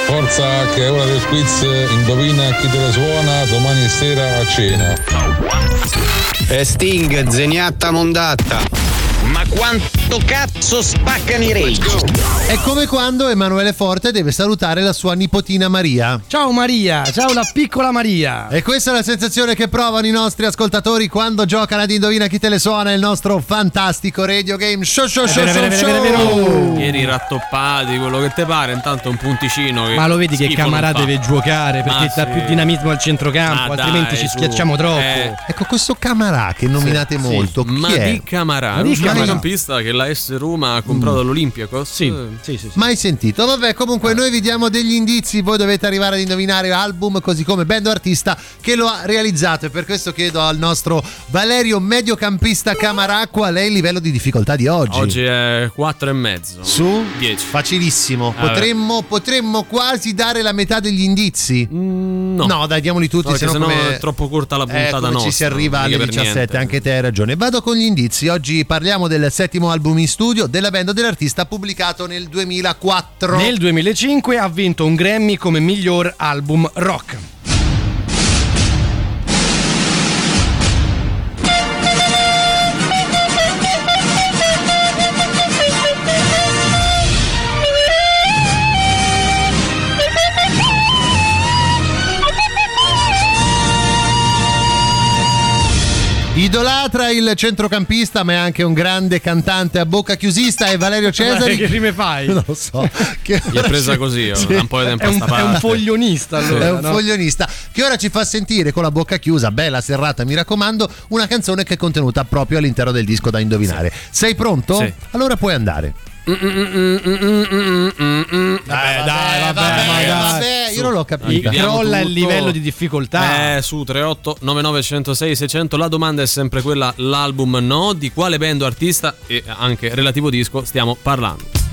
Speaker 24: Forza che è ora del quiz, indovina chi te la suona domani sera a cena.
Speaker 19: E Sting, zeniatta mondatta. Ma quanto cazzo spaccano i rage?
Speaker 6: È come quando Emanuele Forte deve salutare la sua nipotina Maria.
Speaker 5: Ciao Maria, ciao la piccola Maria.
Speaker 6: E questa è la sensazione che provano i nostri ascoltatori quando giocano ad Indovina chi te le suona il nostro fantastico radio game show show show, show, show.
Speaker 3: Ieri rattoppati, quello che te pare, intanto un punticino. Che
Speaker 5: Ma lo vedi che Camarà deve giocare perché
Speaker 3: Ma
Speaker 5: dà
Speaker 3: sì.
Speaker 5: più dinamismo al centrocampo,
Speaker 3: Ma
Speaker 5: altrimenti
Speaker 3: dai,
Speaker 5: ci
Speaker 3: su.
Speaker 5: schiacciamo troppo.
Speaker 3: Eh.
Speaker 6: Ecco questo Camarà che nominate
Speaker 3: Sì,
Speaker 6: molto.
Speaker 3: Ma
Speaker 6: chi è?
Speaker 3: di Camarà,
Speaker 5: Ma di
Speaker 3: non
Speaker 8: centrocampista che la S Roma ha comprato all'Olympiacos.
Speaker 5: Sì,
Speaker 8: Eh,
Speaker 5: sì, sì.
Speaker 6: Mai sentito. Vabbè, comunque noi vi diamo degli indizi, voi dovete arrivare ad indovinare album così come band o artista che lo ha realizzato e per questo chiedo al nostro Valerio mediocampista Camarà qual è il livello di difficoltà di oggi.
Speaker 8: Oggi è 4 e mezzo.
Speaker 6: Su
Speaker 8: 10.
Speaker 6: Facilissimo.
Speaker 8: Vabbè.
Speaker 6: Potremmo, potremmo quasi dare la metà degli indizi.
Speaker 8: no.
Speaker 6: No, dai, diamoli tutti,
Speaker 8: No, perché
Speaker 6: sennò
Speaker 8: sennò
Speaker 6: come-
Speaker 8: è troppo corta la
Speaker 6: Eh,
Speaker 8: puntata
Speaker 6: come
Speaker 8: nostra.
Speaker 6: ci si arriva alle
Speaker 8: per
Speaker 6: 17,
Speaker 8: niente.
Speaker 6: anche te hai ragione. Vado con gli indizi. Oggi parliamo del settimo album in studio della band dell'artista pubblicato nel 2004.
Speaker 5: Nel 2005 ha vinto un Grammy come miglior album rock.
Speaker 6: Idolatra il centrocampista, ma è anche un grande cantante a bocca chiusista. È Valerio Cesari.
Speaker 5: che rime fai?
Speaker 6: Non lo so. Che
Speaker 8: Gli è presa così, oh, da un po' di tempo
Speaker 5: È un, è un foglionista allora.
Speaker 6: è un
Speaker 5: no?
Speaker 6: foglionista che ora ci fa sentire con la bocca chiusa, bella serrata, mi raccomando, una canzone che è contenuta proprio all'interno del disco da indovinare. Sei pronto?
Speaker 8: Sì.
Speaker 6: Allora puoi andare.
Speaker 5: Vabbè, dai, vabbè, ma dai.
Speaker 6: vabbè, io non l'ho capito.
Speaker 5: Crolla il livello di difficoltà.
Speaker 8: Eh, su 38 9906 600 la domanda è sempre quella, l'album no, di quale band o artista e anche relativo disco stiamo parlando.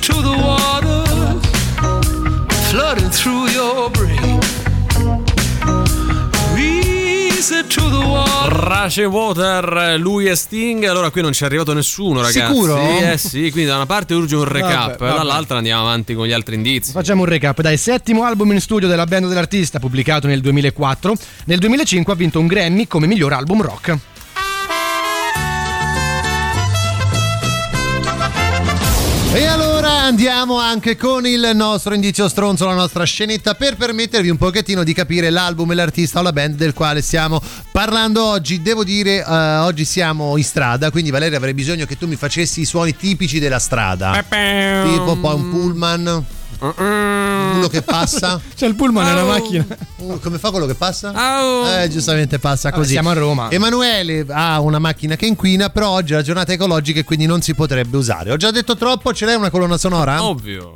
Speaker 25: To the water flooding through your brain. Reason
Speaker 3: Race Water, lui e Sting. Allora qui non ci è arrivato nessuno, ragazzi.
Speaker 5: Sicuro?
Speaker 3: Eh sì, quindi da una parte urge un recap,
Speaker 5: Vabbè, vabbè.
Speaker 3: dall'altra andiamo avanti con gli altri indizi.
Speaker 5: Facciamo un recap, dai, settimo album in studio della band dell'artista pubblicato nel 2004, nel 2005 ha vinto un Grammy come miglior album rock.
Speaker 6: E allora andiamo anche con il nostro indizio stronzo, la nostra scenetta, per permettervi un pochettino di capire l'album e l'artista o la band del quale stiamo parlando oggi. Devo dire, eh, oggi siamo in strada, quindi Valeria avrei bisogno che tu mi facessi i suoni tipici della strada. Tipo poi un pullman. Uno che passa.
Speaker 5: C'è il pullman nella macchina.
Speaker 6: Uh, come fa quello che passa? Eh, giustamente passa
Speaker 5: Vabbè,
Speaker 6: così.
Speaker 5: siamo a Roma.
Speaker 6: Emanuele ha una macchina che inquina, però oggi è la giornata ecologica e quindi non si potrebbe usare. Ho già detto troppo, ce l'hai una colonna sonora?
Speaker 3: Ovvio.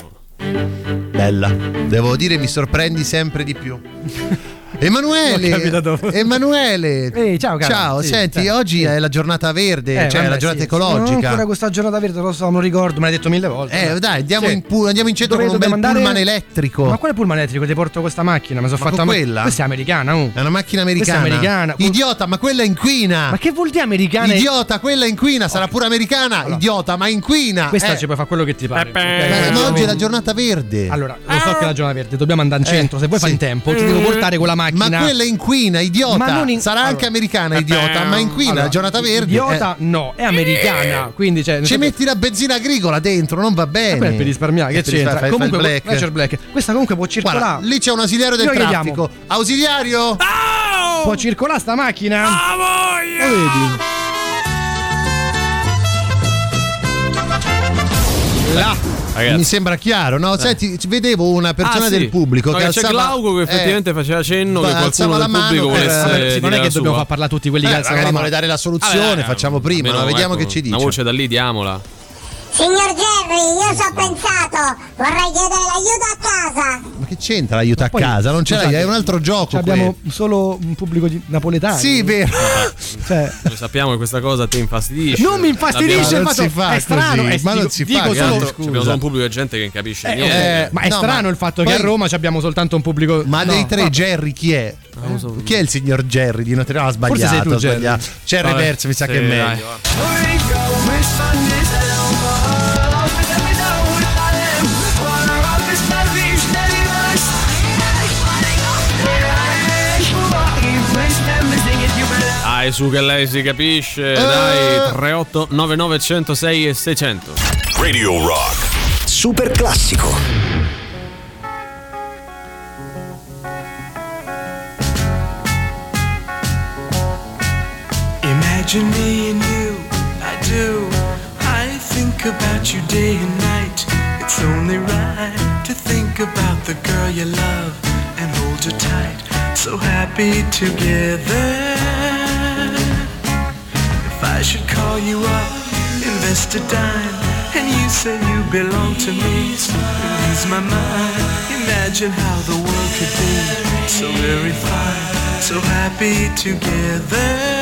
Speaker 6: Bella. Devo dire, mi sorprendi sempre di più. Emanuele. Emanuele,
Speaker 5: Ehi, ciao, caro.
Speaker 6: ciao.
Speaker 5: Sì,
Speaker 6: senti,
Speaker 5: sì,
Speaker 6: oggi
Speaker 5: sì.
Speaker 6: è la giornata verde,
Speaker 5: Eh,
Speaker 6: cioè
Speaker 5: vabbè,
Speaker 6: la giornata
Speaker 5: sì. Non
Speaker 6: ecologica.
Speaker 5: ancora questa giornata verde, lo so, non ricordo, me l'hai detto mille volte.
Speaker 6: Eh, dai, andiamo,
Speaker 5: Sì.
Speaker 6: in, pu- andiamo in centro
Speaker 5: Dove
Speaker 6: con un bel
Speaker 5: andare?
Speaker 6: pullman elettrico.
Speaker 5: Ma quale pullman elettrico? Ti porto questa macchina, mi sono
Speaker 6: Ma
Speaker 5: fatta
Speaker 6: quella?
Speaker 5: Questa è americana, oh.
Speaker 6: È una macchina
Speaker 5: Questa è
Speaker 6: americana.
Speaker 5: americana.
Speaker 6: Idiota, ma quella inquina.
Speaker 5: Ma che vuol dire americana?
Speaker 6: Idiota, quella inquina, sarà pure americana. Idiota, ma inquina.
Speaker 5: Questa
Speaker 6: Eh,
Speaker 5: ci puoi fare quello che ti pare.
Speaker 6: ma- ma oggi è la giornata verde.
Speaker 5: Allora, lo so che è la giornata verde, dobbiamo andare in centro. Se vuoi fai in tempo, ti devo portare con la macchina.
Speaker 6: Eh, Ma quella inquina, idiota.
Speaker 5: In-
Speaker 6: Sarà anche
Speaker 5: Allora.
Speaker 6: americana, idiota, ma inquina,
Speaker 5: Allora,
Speaker 6: giornata verde.
Speaker 5: Idiota,
Speaker 6: eh.
Speaker 5: no, è americana. Quindi, cioè,
Speaker 6: Ci metti la benzina agricola dentro, non va bene.
Speaker 5: Vabbè, per risparmiare, che
Speaker 6: Per
Speaker 5: c'entra?
Speaker 6: fai- fai
Speaker 5: Comunque,
Speaker 6: black.
Speaker 5: Nature Black. Questa comunque può circolare.
Speaker 6: Guarda, lì c'è un ausiliario del
Speaker 5: Noi
Speaker 6: traffico.
Speaker 5: chiediamo.
Speaker 6: Ausiliario?
Speaker 5: Può circolare sta macchina? Ah,
Speaker 3: voglia!
Speaker 5: Lo vedi? Là.
Speaker 3: Ragazzi.
Speaker 6: Mi sembra chiaro, no? Senti, ci vedevo una persona
Speaker 3: Ah, sì.
Speaker 6: del pubblico
Speaker 3: No,
Speaker 6: che
Speaker 3: che c'è
Speaker 6: alzava
Speaker 3: Glauco che effettivamente
Speaker 6: eh,
Speaker 3: faceva cenno che
Speaker 6: alzava
Speaker 3: qualcuno del pubblico
Speaker 6: per-
Speaker 3: volesse dire
Speaker 5: non è che dobbiamo far parlare tutti quelli che
Speaker 6: Eh,
Speaker 5: alzano
Speaker 6: magari
Speaker 5: la
Speaker 6: vuole
Speaker 5: mano.
Speaker 6: dare la soluzione, facciamo prima, no? vediamo
Speaker 3: ecco,
Speaker 6: che ci dice.
Speaker 3: Una voce da lì, diamola.
Speaker 26: Signor Jerry, io ci ho pensato, vorrei chiedere l'aiuto a casa.
Speaker 6: Ma che c'entra l'aiuto a
Speaker 5: Poi,
Speaker 6: casa? Non ce l'hai,
Speaker 5: scusate,
Speaker 6: è un altro gioco.
Speaker 5: Abbiamo solo un pubblico di napoletano.
Speaker 6: Sì, vero.
Speaker 5: Cioè,
Speaker 3: Noi sappiamo che questa cosa ti infastidisce.
Speaker 5: Non mi infastidisce,
Speaker 3: L'abbiamo-
Speaker 5: il fatto- è strano, è-
Speaker 6: ma non
Speaker 5: dico-
Speaker 6: si
Speaker 5: dico
Speaker 6: fa,
Speaker 5: solo-
Speaker 6: Gatti,
Speaker 3: Abbiamo solo un pubblico di gente che non capisce
Speaker 5: eh,
Speaker 3: niente.
Speaker 5: eh, ma è
Speaker 6: no,
Speaker 5: strano
Speaker 6: ma
Speaker 5: il fatto
Speaker 6: poi-
Speaker 5: che a Roma ci abbiamo soltanto un pubblico.
Speaker 6: Ma
Speaker 5: no,
Speaker 6: dei tre
Speaker 5: vabbè.
Speaker 6: Jerry chi è? Chi è il signor Jerry di Notre Dame? Ha
Speaker 5: Forse sei
Speaker 6: sbagliato.
Speaker 5: tu,
Speaker 6: sbagliato.
Speaker 5: Jerry.
Speaker 6: C'è il
Speaker 3: Vabbè,
Speaker 6: reverso, mi sa che è meglio.
Speaker 3: Dai, su che lei si capisce. Dai, 38 99 106 e 600.
Speaker 2: Radio Rock.
Speaker 27: Super classico.
Speaker 8: Imagine me and you, I do. I think about you day and night. It's only right to think about the girl you love and hold her tight. So happy together. I should call you up, invest a dime, and you say you belong to me, lose my mind. Imagine how the world could be so very fine, so happy together.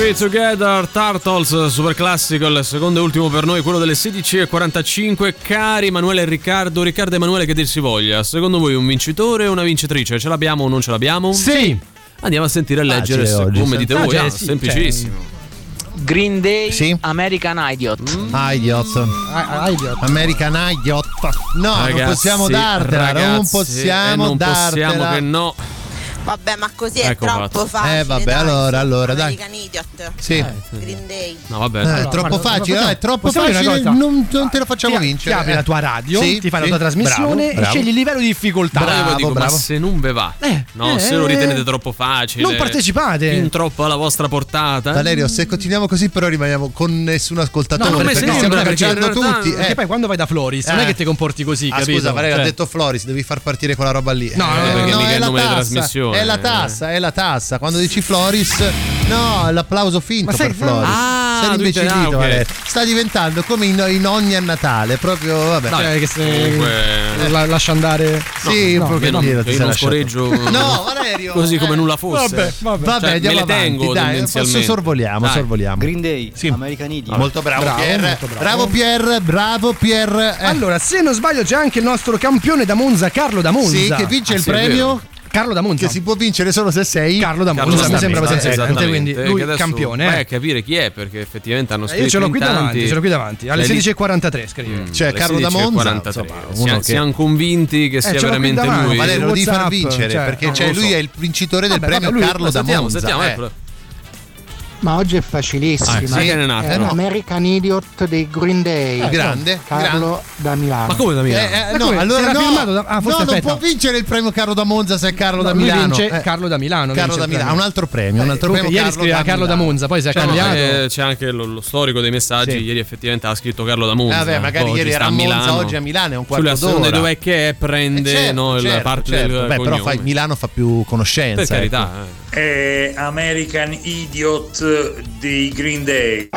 Speaker 28: Happy Together
Speaker 3: Turtles, super classico, il secondo e ultimo per noi, quello delle 16.45. Cari Emanuele e Riccardo, Riccardo e Emanuele che dir si voglia, secondo voi un vincitore o una vincitrice? Ce l'abbiamo o non ce l'abbiamo?
Speaker 5: Sì.
Speaker 3: Andiamo a sentire e leggere
Speaker 6: Facile
Speaker 3: se-
Speaker 6: oggi,
Speaker 3: come dite
Speaker 6: Ah,
Speaker 3: voi, ah,
Speaker 6: sì,
Speaker 3: semplicissimo.
Speaker 29: Green Day,
Speaker 6: Sì.
Speaker 29: American Idiot.
Speaker 6: Ah, idiot. American Idiot. No, non
Speaker 3: Ragazzi,
Speaker 6: possiamo dartela, non
Speaker 3: ragazzi,
Speaker 6: possiamo
Speaker 3: eh, non
Speaker 6: dartela.
Speaker 3: possiamo che no.
Speaker 30: Vabbè, ma così è
Speaker 3: Ecco
Speaker 30: troppo
Speaker 3: fatto.
Speaker 30: facile.
Speaker 6: Eh, vabbè,
Speaker 30: dai,
Speaker 6: allora, allora, dai.
Speaker 30: American Idiot.
Speaker 6: Sì.
Speaker 30: Green Day.
Speaker 3: No, vabbè.
Speaker 6: Eh,
Speaker 5: Allora,
Speaker 6: è troppo
Speaker 5: guarda,
Speaker 6: facile, no, è troppo facile, non, non te lo facciamo
Speaker 5: Ti-
Speaker 6: vincere.
Speaker 5: Ti apri la tua radio,
Speaker 6: Sì,
Speaker 5: ti fai
Speaker 6: sì,
Speaker 5: la tua trasmissione
Speaker 6: bravo,
Speaker 5: e
Speaker 6: bravo.
Speaker 5: scegli il livello di difficoltà.
Speaker 3: Però io
Speaker 6: Bravo,
Speaker 3: dico,
Speaker 6: bravo.
Speaker 3: ma se non ve va, no,
Speaker 5: eh,
Speaker 3: se lo
Speaker 5: eh,
Speaker 3: ritenete troppo facile,
Speaker 5: non partecipate.
Speaker 3: fin troppo alla vostra portata.
Speaker 6: Valerio, se continuiamo così, però rimaniamo con nessun ascoltatore.
Speaker 5: No, come
Speaker 6: perché
Speaker 5: se
Speaker 6: stiamo
Speaker 5: no, perché in
Speaker 6: cacciando
Speaker 5: realtà-
Speaker 6: tutti.
Speaker 5: Perché
Speaker 6: eh.
Speaker 5: poi quando vai da Floris non
Speaker 6: Eh.
Speaker 5: è che ti comporti così,
Speaker 6: Ah,
Speaker 5: capito?
Speaker 6: scusa, Valerio
Speaker 5: Cioè-
Speaker 6: ha detto Floris, devi far partire quella roba lì.
Speaker 5: No, no,
Speaker 6: Eh,
Speaker 5: perché
Speaker 3: mica
Speaker 6: è
Speaker 3: il
Speaker 6: la
Speaker 3: nome di
Speaker 6: tassa,
Speaker 3: trasmissione.
Speaker 6: È la tassa, è la tassa. Quando dici Floris, no, l'applauso finto per Floris.
Speaker 3: Ah,
Speaker 6: Sei imbecillito,
Speaker 3: ah, ok.
Speaker 6: Valerio. Sta diventando come in, in ogni a Natale, proprio vabbè.
Speaker 5: Cioè, che se
Speaker 3: Comunque-
Speaker 5: la- lascia andare.
Speaker 6: Sì,
Speaker 5: no,
Speaker 6: un
Speaker 5: no,
Speaker 6: pochettino
Speaker 3: che non,
Speaker 6: ti
Speaker 3: che io non scoreggio
Speaker 6: No, Valerio.
Speaker 3: così
Speaker 6: eh.
Speaker 3: come nulla fosse.
Speaker 5: Vabbè, vabbè.
Speaker 6: Vabbè,
Speaker 3: Cioè,
Speaker 6: andiamo
Speaker 3: me le
Speaker 6: avanti, dai, forse sorvoliamo,
Speaker 3: Dai.
Speaker 6: sorvoliamo.
Speaker 19: Green Day,
Speaker 6: Sì.
Speaker 19: American Idiot.
Speaker 6: Molto bravo,
Speaker 5: Bravo,
Speaker 6: Pier.
Speaker 5: molto bravo.
Speaker 6: bravo Pier, bravo Pier. Eh,
Speaker 5: Allora, se non sbaglio, c'è anche il nostro campione da Monza, Carlo da Monza.
Speaker 6: sì, che vince
Speaker 3: Ah,
Speaker 6: il
Speaker 3: sì,
Speaker 6: premio
Speaker 5: Carlo da Monza.
Speaker 6: che si può vincere solo se sei
Speaker 5: Carlo da
Speaker 3: Carlo
Speaker 5: Monza, mi sembra abbastanza
Speaker 3: esattamente,
Speaker 5: evidente, quindi lui
Speaker 3: adesso
Speaker 5: campione.
Speaker 3: Vai
Speaker 5: eh.
Speaker 3: a capire chi è perché effettivamente hanno
Speaker 5: Eh,
Speaker 3: scritto
Speaker 5: Io ce l'ho qui davanti, ce l'ho qui davanti, alle
Speaker 3: Eh, lì-
Speaker 5: 16.43 scrive.
Speaker 6: Cioè,
Speaker 3: alle
Speaker 6: Carlo da
Speaker 3: 16.43.
Speaker 6: Monza, insomma,
Speaker 3: Siamo, convinti che sia
Speaker 5: l'ho qui
Speaker 3: veramente lui.
Speaker 6: Valerio lo devi far vincere
Speaker 5: cioè,
Speaker 6: perché cioè, lui è il vincitore del premio Carlo da
Speaker 3: sentiamo,
Speaker 6: Monza.
Speaker 3: sentiamo,
Speaker 6: eh.
Speaker 29: Ma oggi è facilissima.
Speaker 3: Ah, sì, che ne è nato?
Speaker 29: È
Speaker 6: Eh, no.
Speaker 29: American Idiot dei Green Day.
Speaker 6: grande,
Speaker 29: Carlo da Milano.
Speaker 3: Ma come da Milano?
Speaker 6: Eh, eh, no,
Speaker 5: come?
Speaker 6: allora no,
Speaker 5: firmato da- ah, forse
Speaker 6: no non può vincere il premio Carlo da Monza se è Carlo da
Speaker 5: No, lui
Speaker 6: Milano.
Speaker 5: vince
Speaker 6: Eh,
Speaker 5: Carlo da Milano.
Speaker 6: Carlo
Speaker 5: vince
Speaker 6: da
Speaker 5: il
Speaker 6: Milano, un altro premio, un altro premio
Speaker 5: ieri scriveva Carlo da. Monza, poi si è
Speaker 3: Cioè, no,
Speaker 5: cambiato.
Speaker 3: eh, c'è anche lo, lo storico dei messaggi.
Speaker 6: Sì.
Speaker 3: Ieri effettivamente ha scritto Carlo da Monza.
Speaker 6: Eh, vabbè, magari
Speaker 3: Oggi
Speaker 6: ieri era a Monza,
Speaker 3: Milano.
Speaker 6: oggi a Milano, è un quarto
Speaker 3: Sulla
Speaker 6: d'ora.
Speaker 3: dov'è che è, prende
Speaker 6: Eh, certo,
Speaker 3: no, la
Speaker 6: certo,
Speaker 3: parte
Speaker 6: certo.
Speaker 3: del
Speaker 6: Beh, però Milano fa più conoscenza.
Speaker 3: Per carità.
Speaker 6: ecco.
Speaker 3: eh.
Speaker 8: American Idiot dei Green Day.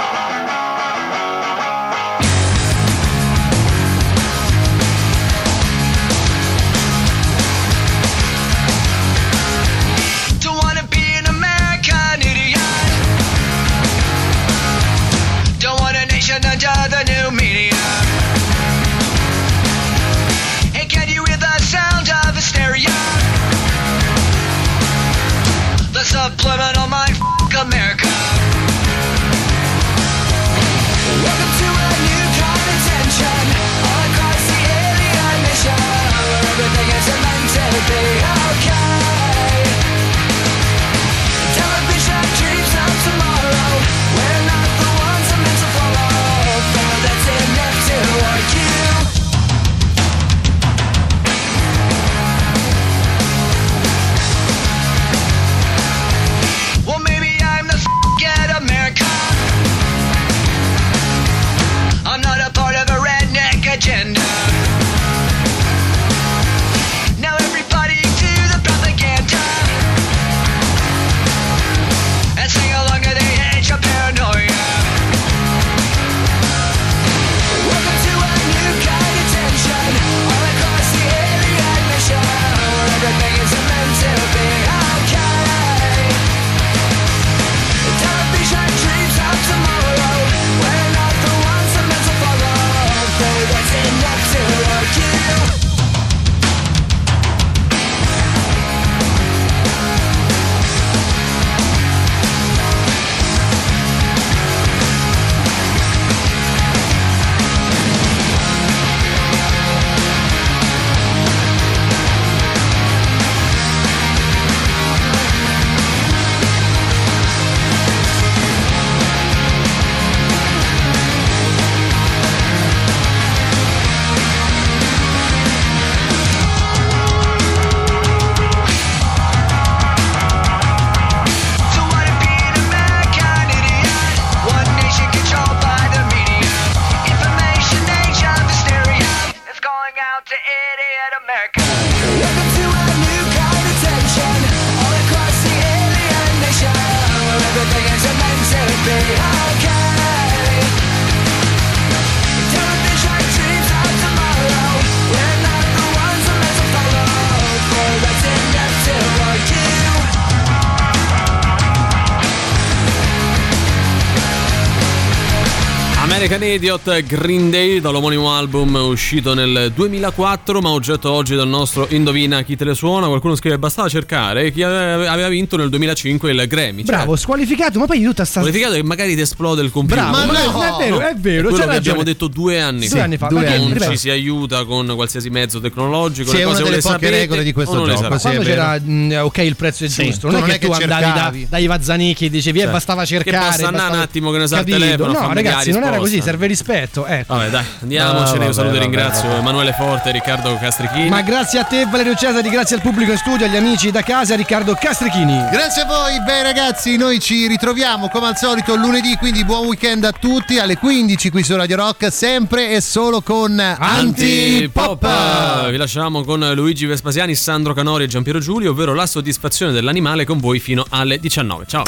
Speaker 28: Idiot
Speaker 3: Green Day dall'omonimo album uscito nel 2004 ma oggetto oggi del nostro Indovina chi te le suona. Qualcuno scrive bastava cercare chi aveva vinto nel 2005 il Grammy. Cioè,
Speaker 5: Bravo, squalificato, ma poi tutta sta.
Speaker 3: qualificato che magari ti esplode il computer.
Speaker 5: Bravo,
Speaker 3: Ma
Speaker 5: bravo,
Speaker 3: no!
Speaker 5: è vero, è vero,
Speaker 3: quello
Speaker 5: c'ha
Speaker 3: che abbiamo detto due anni
Speaker 5: Due anni fa,
Speaker 3: Due
Speaker 5: perché,
Speaker 3: non
Speaker 5: ripeto-
Speaker 3: ci si aiuta con qualsiasi mezzo tecnologico
Speaker 6: Sì,
Speaker 3: le
Speaker 6: è una
Speaker 3: cose o
Speaker 6: delle
Speaker 3: le
Speaker 6: poche
Speaker 3: sapete
Speaker 6: regole di questo
Speaker 3: non
Speaker 6: gioco, sì, è
Speaker 5: Quando c'era mh, ok il prezzo è
Speaker 6: Sì,
Speaker 5: giusto, non,
Speaker 6: non
Speaker 5: è
Speaker 6: è
Speaker 5: che tu
Speaker 6: che
Speaker 5: andavi da,
Speaker 6: cercavi.
Speaker 5: dai Vazzanichi e dicevi eh, bastava cercare.
Speaker 3: basta andare un attimo che ne sa il telefono,
Speaker 5: No, ragazzi, non era così, serve rispetto. Ecco.
Speaker 3: vabbè dai andiamocene
Speaker 6: Ah,
Speaker 3: io saluto e ringrazio
Speaker 6: vabbè.
Speaker 3: Emanuele Forte e Riccardo Castrichini
Speaker 5: Ma grazie a te Valerio Cesari, grazie al pubblico in studio, agli amici da casa, Riccardo Castrichini.
Speaker 6: Grazie a voi, beh ragazzi, noi ci ritroviamo come al solito lunedì, quindi buon weekend a tutti alle 15 qui su Radio Rock, sempre e solo con
Speaker 3: Antipop
Speaker 6: Antipop.
Speaker 3: Vi lasciamo con Luigi Vespasiani, Sandro Canori e Giampiero Giulio, ovvero la soddisfazione dell'animale con voi fino alle 19. Ciao.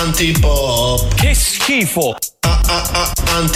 Speaker 21: Antipop. Che schifo. Antipop.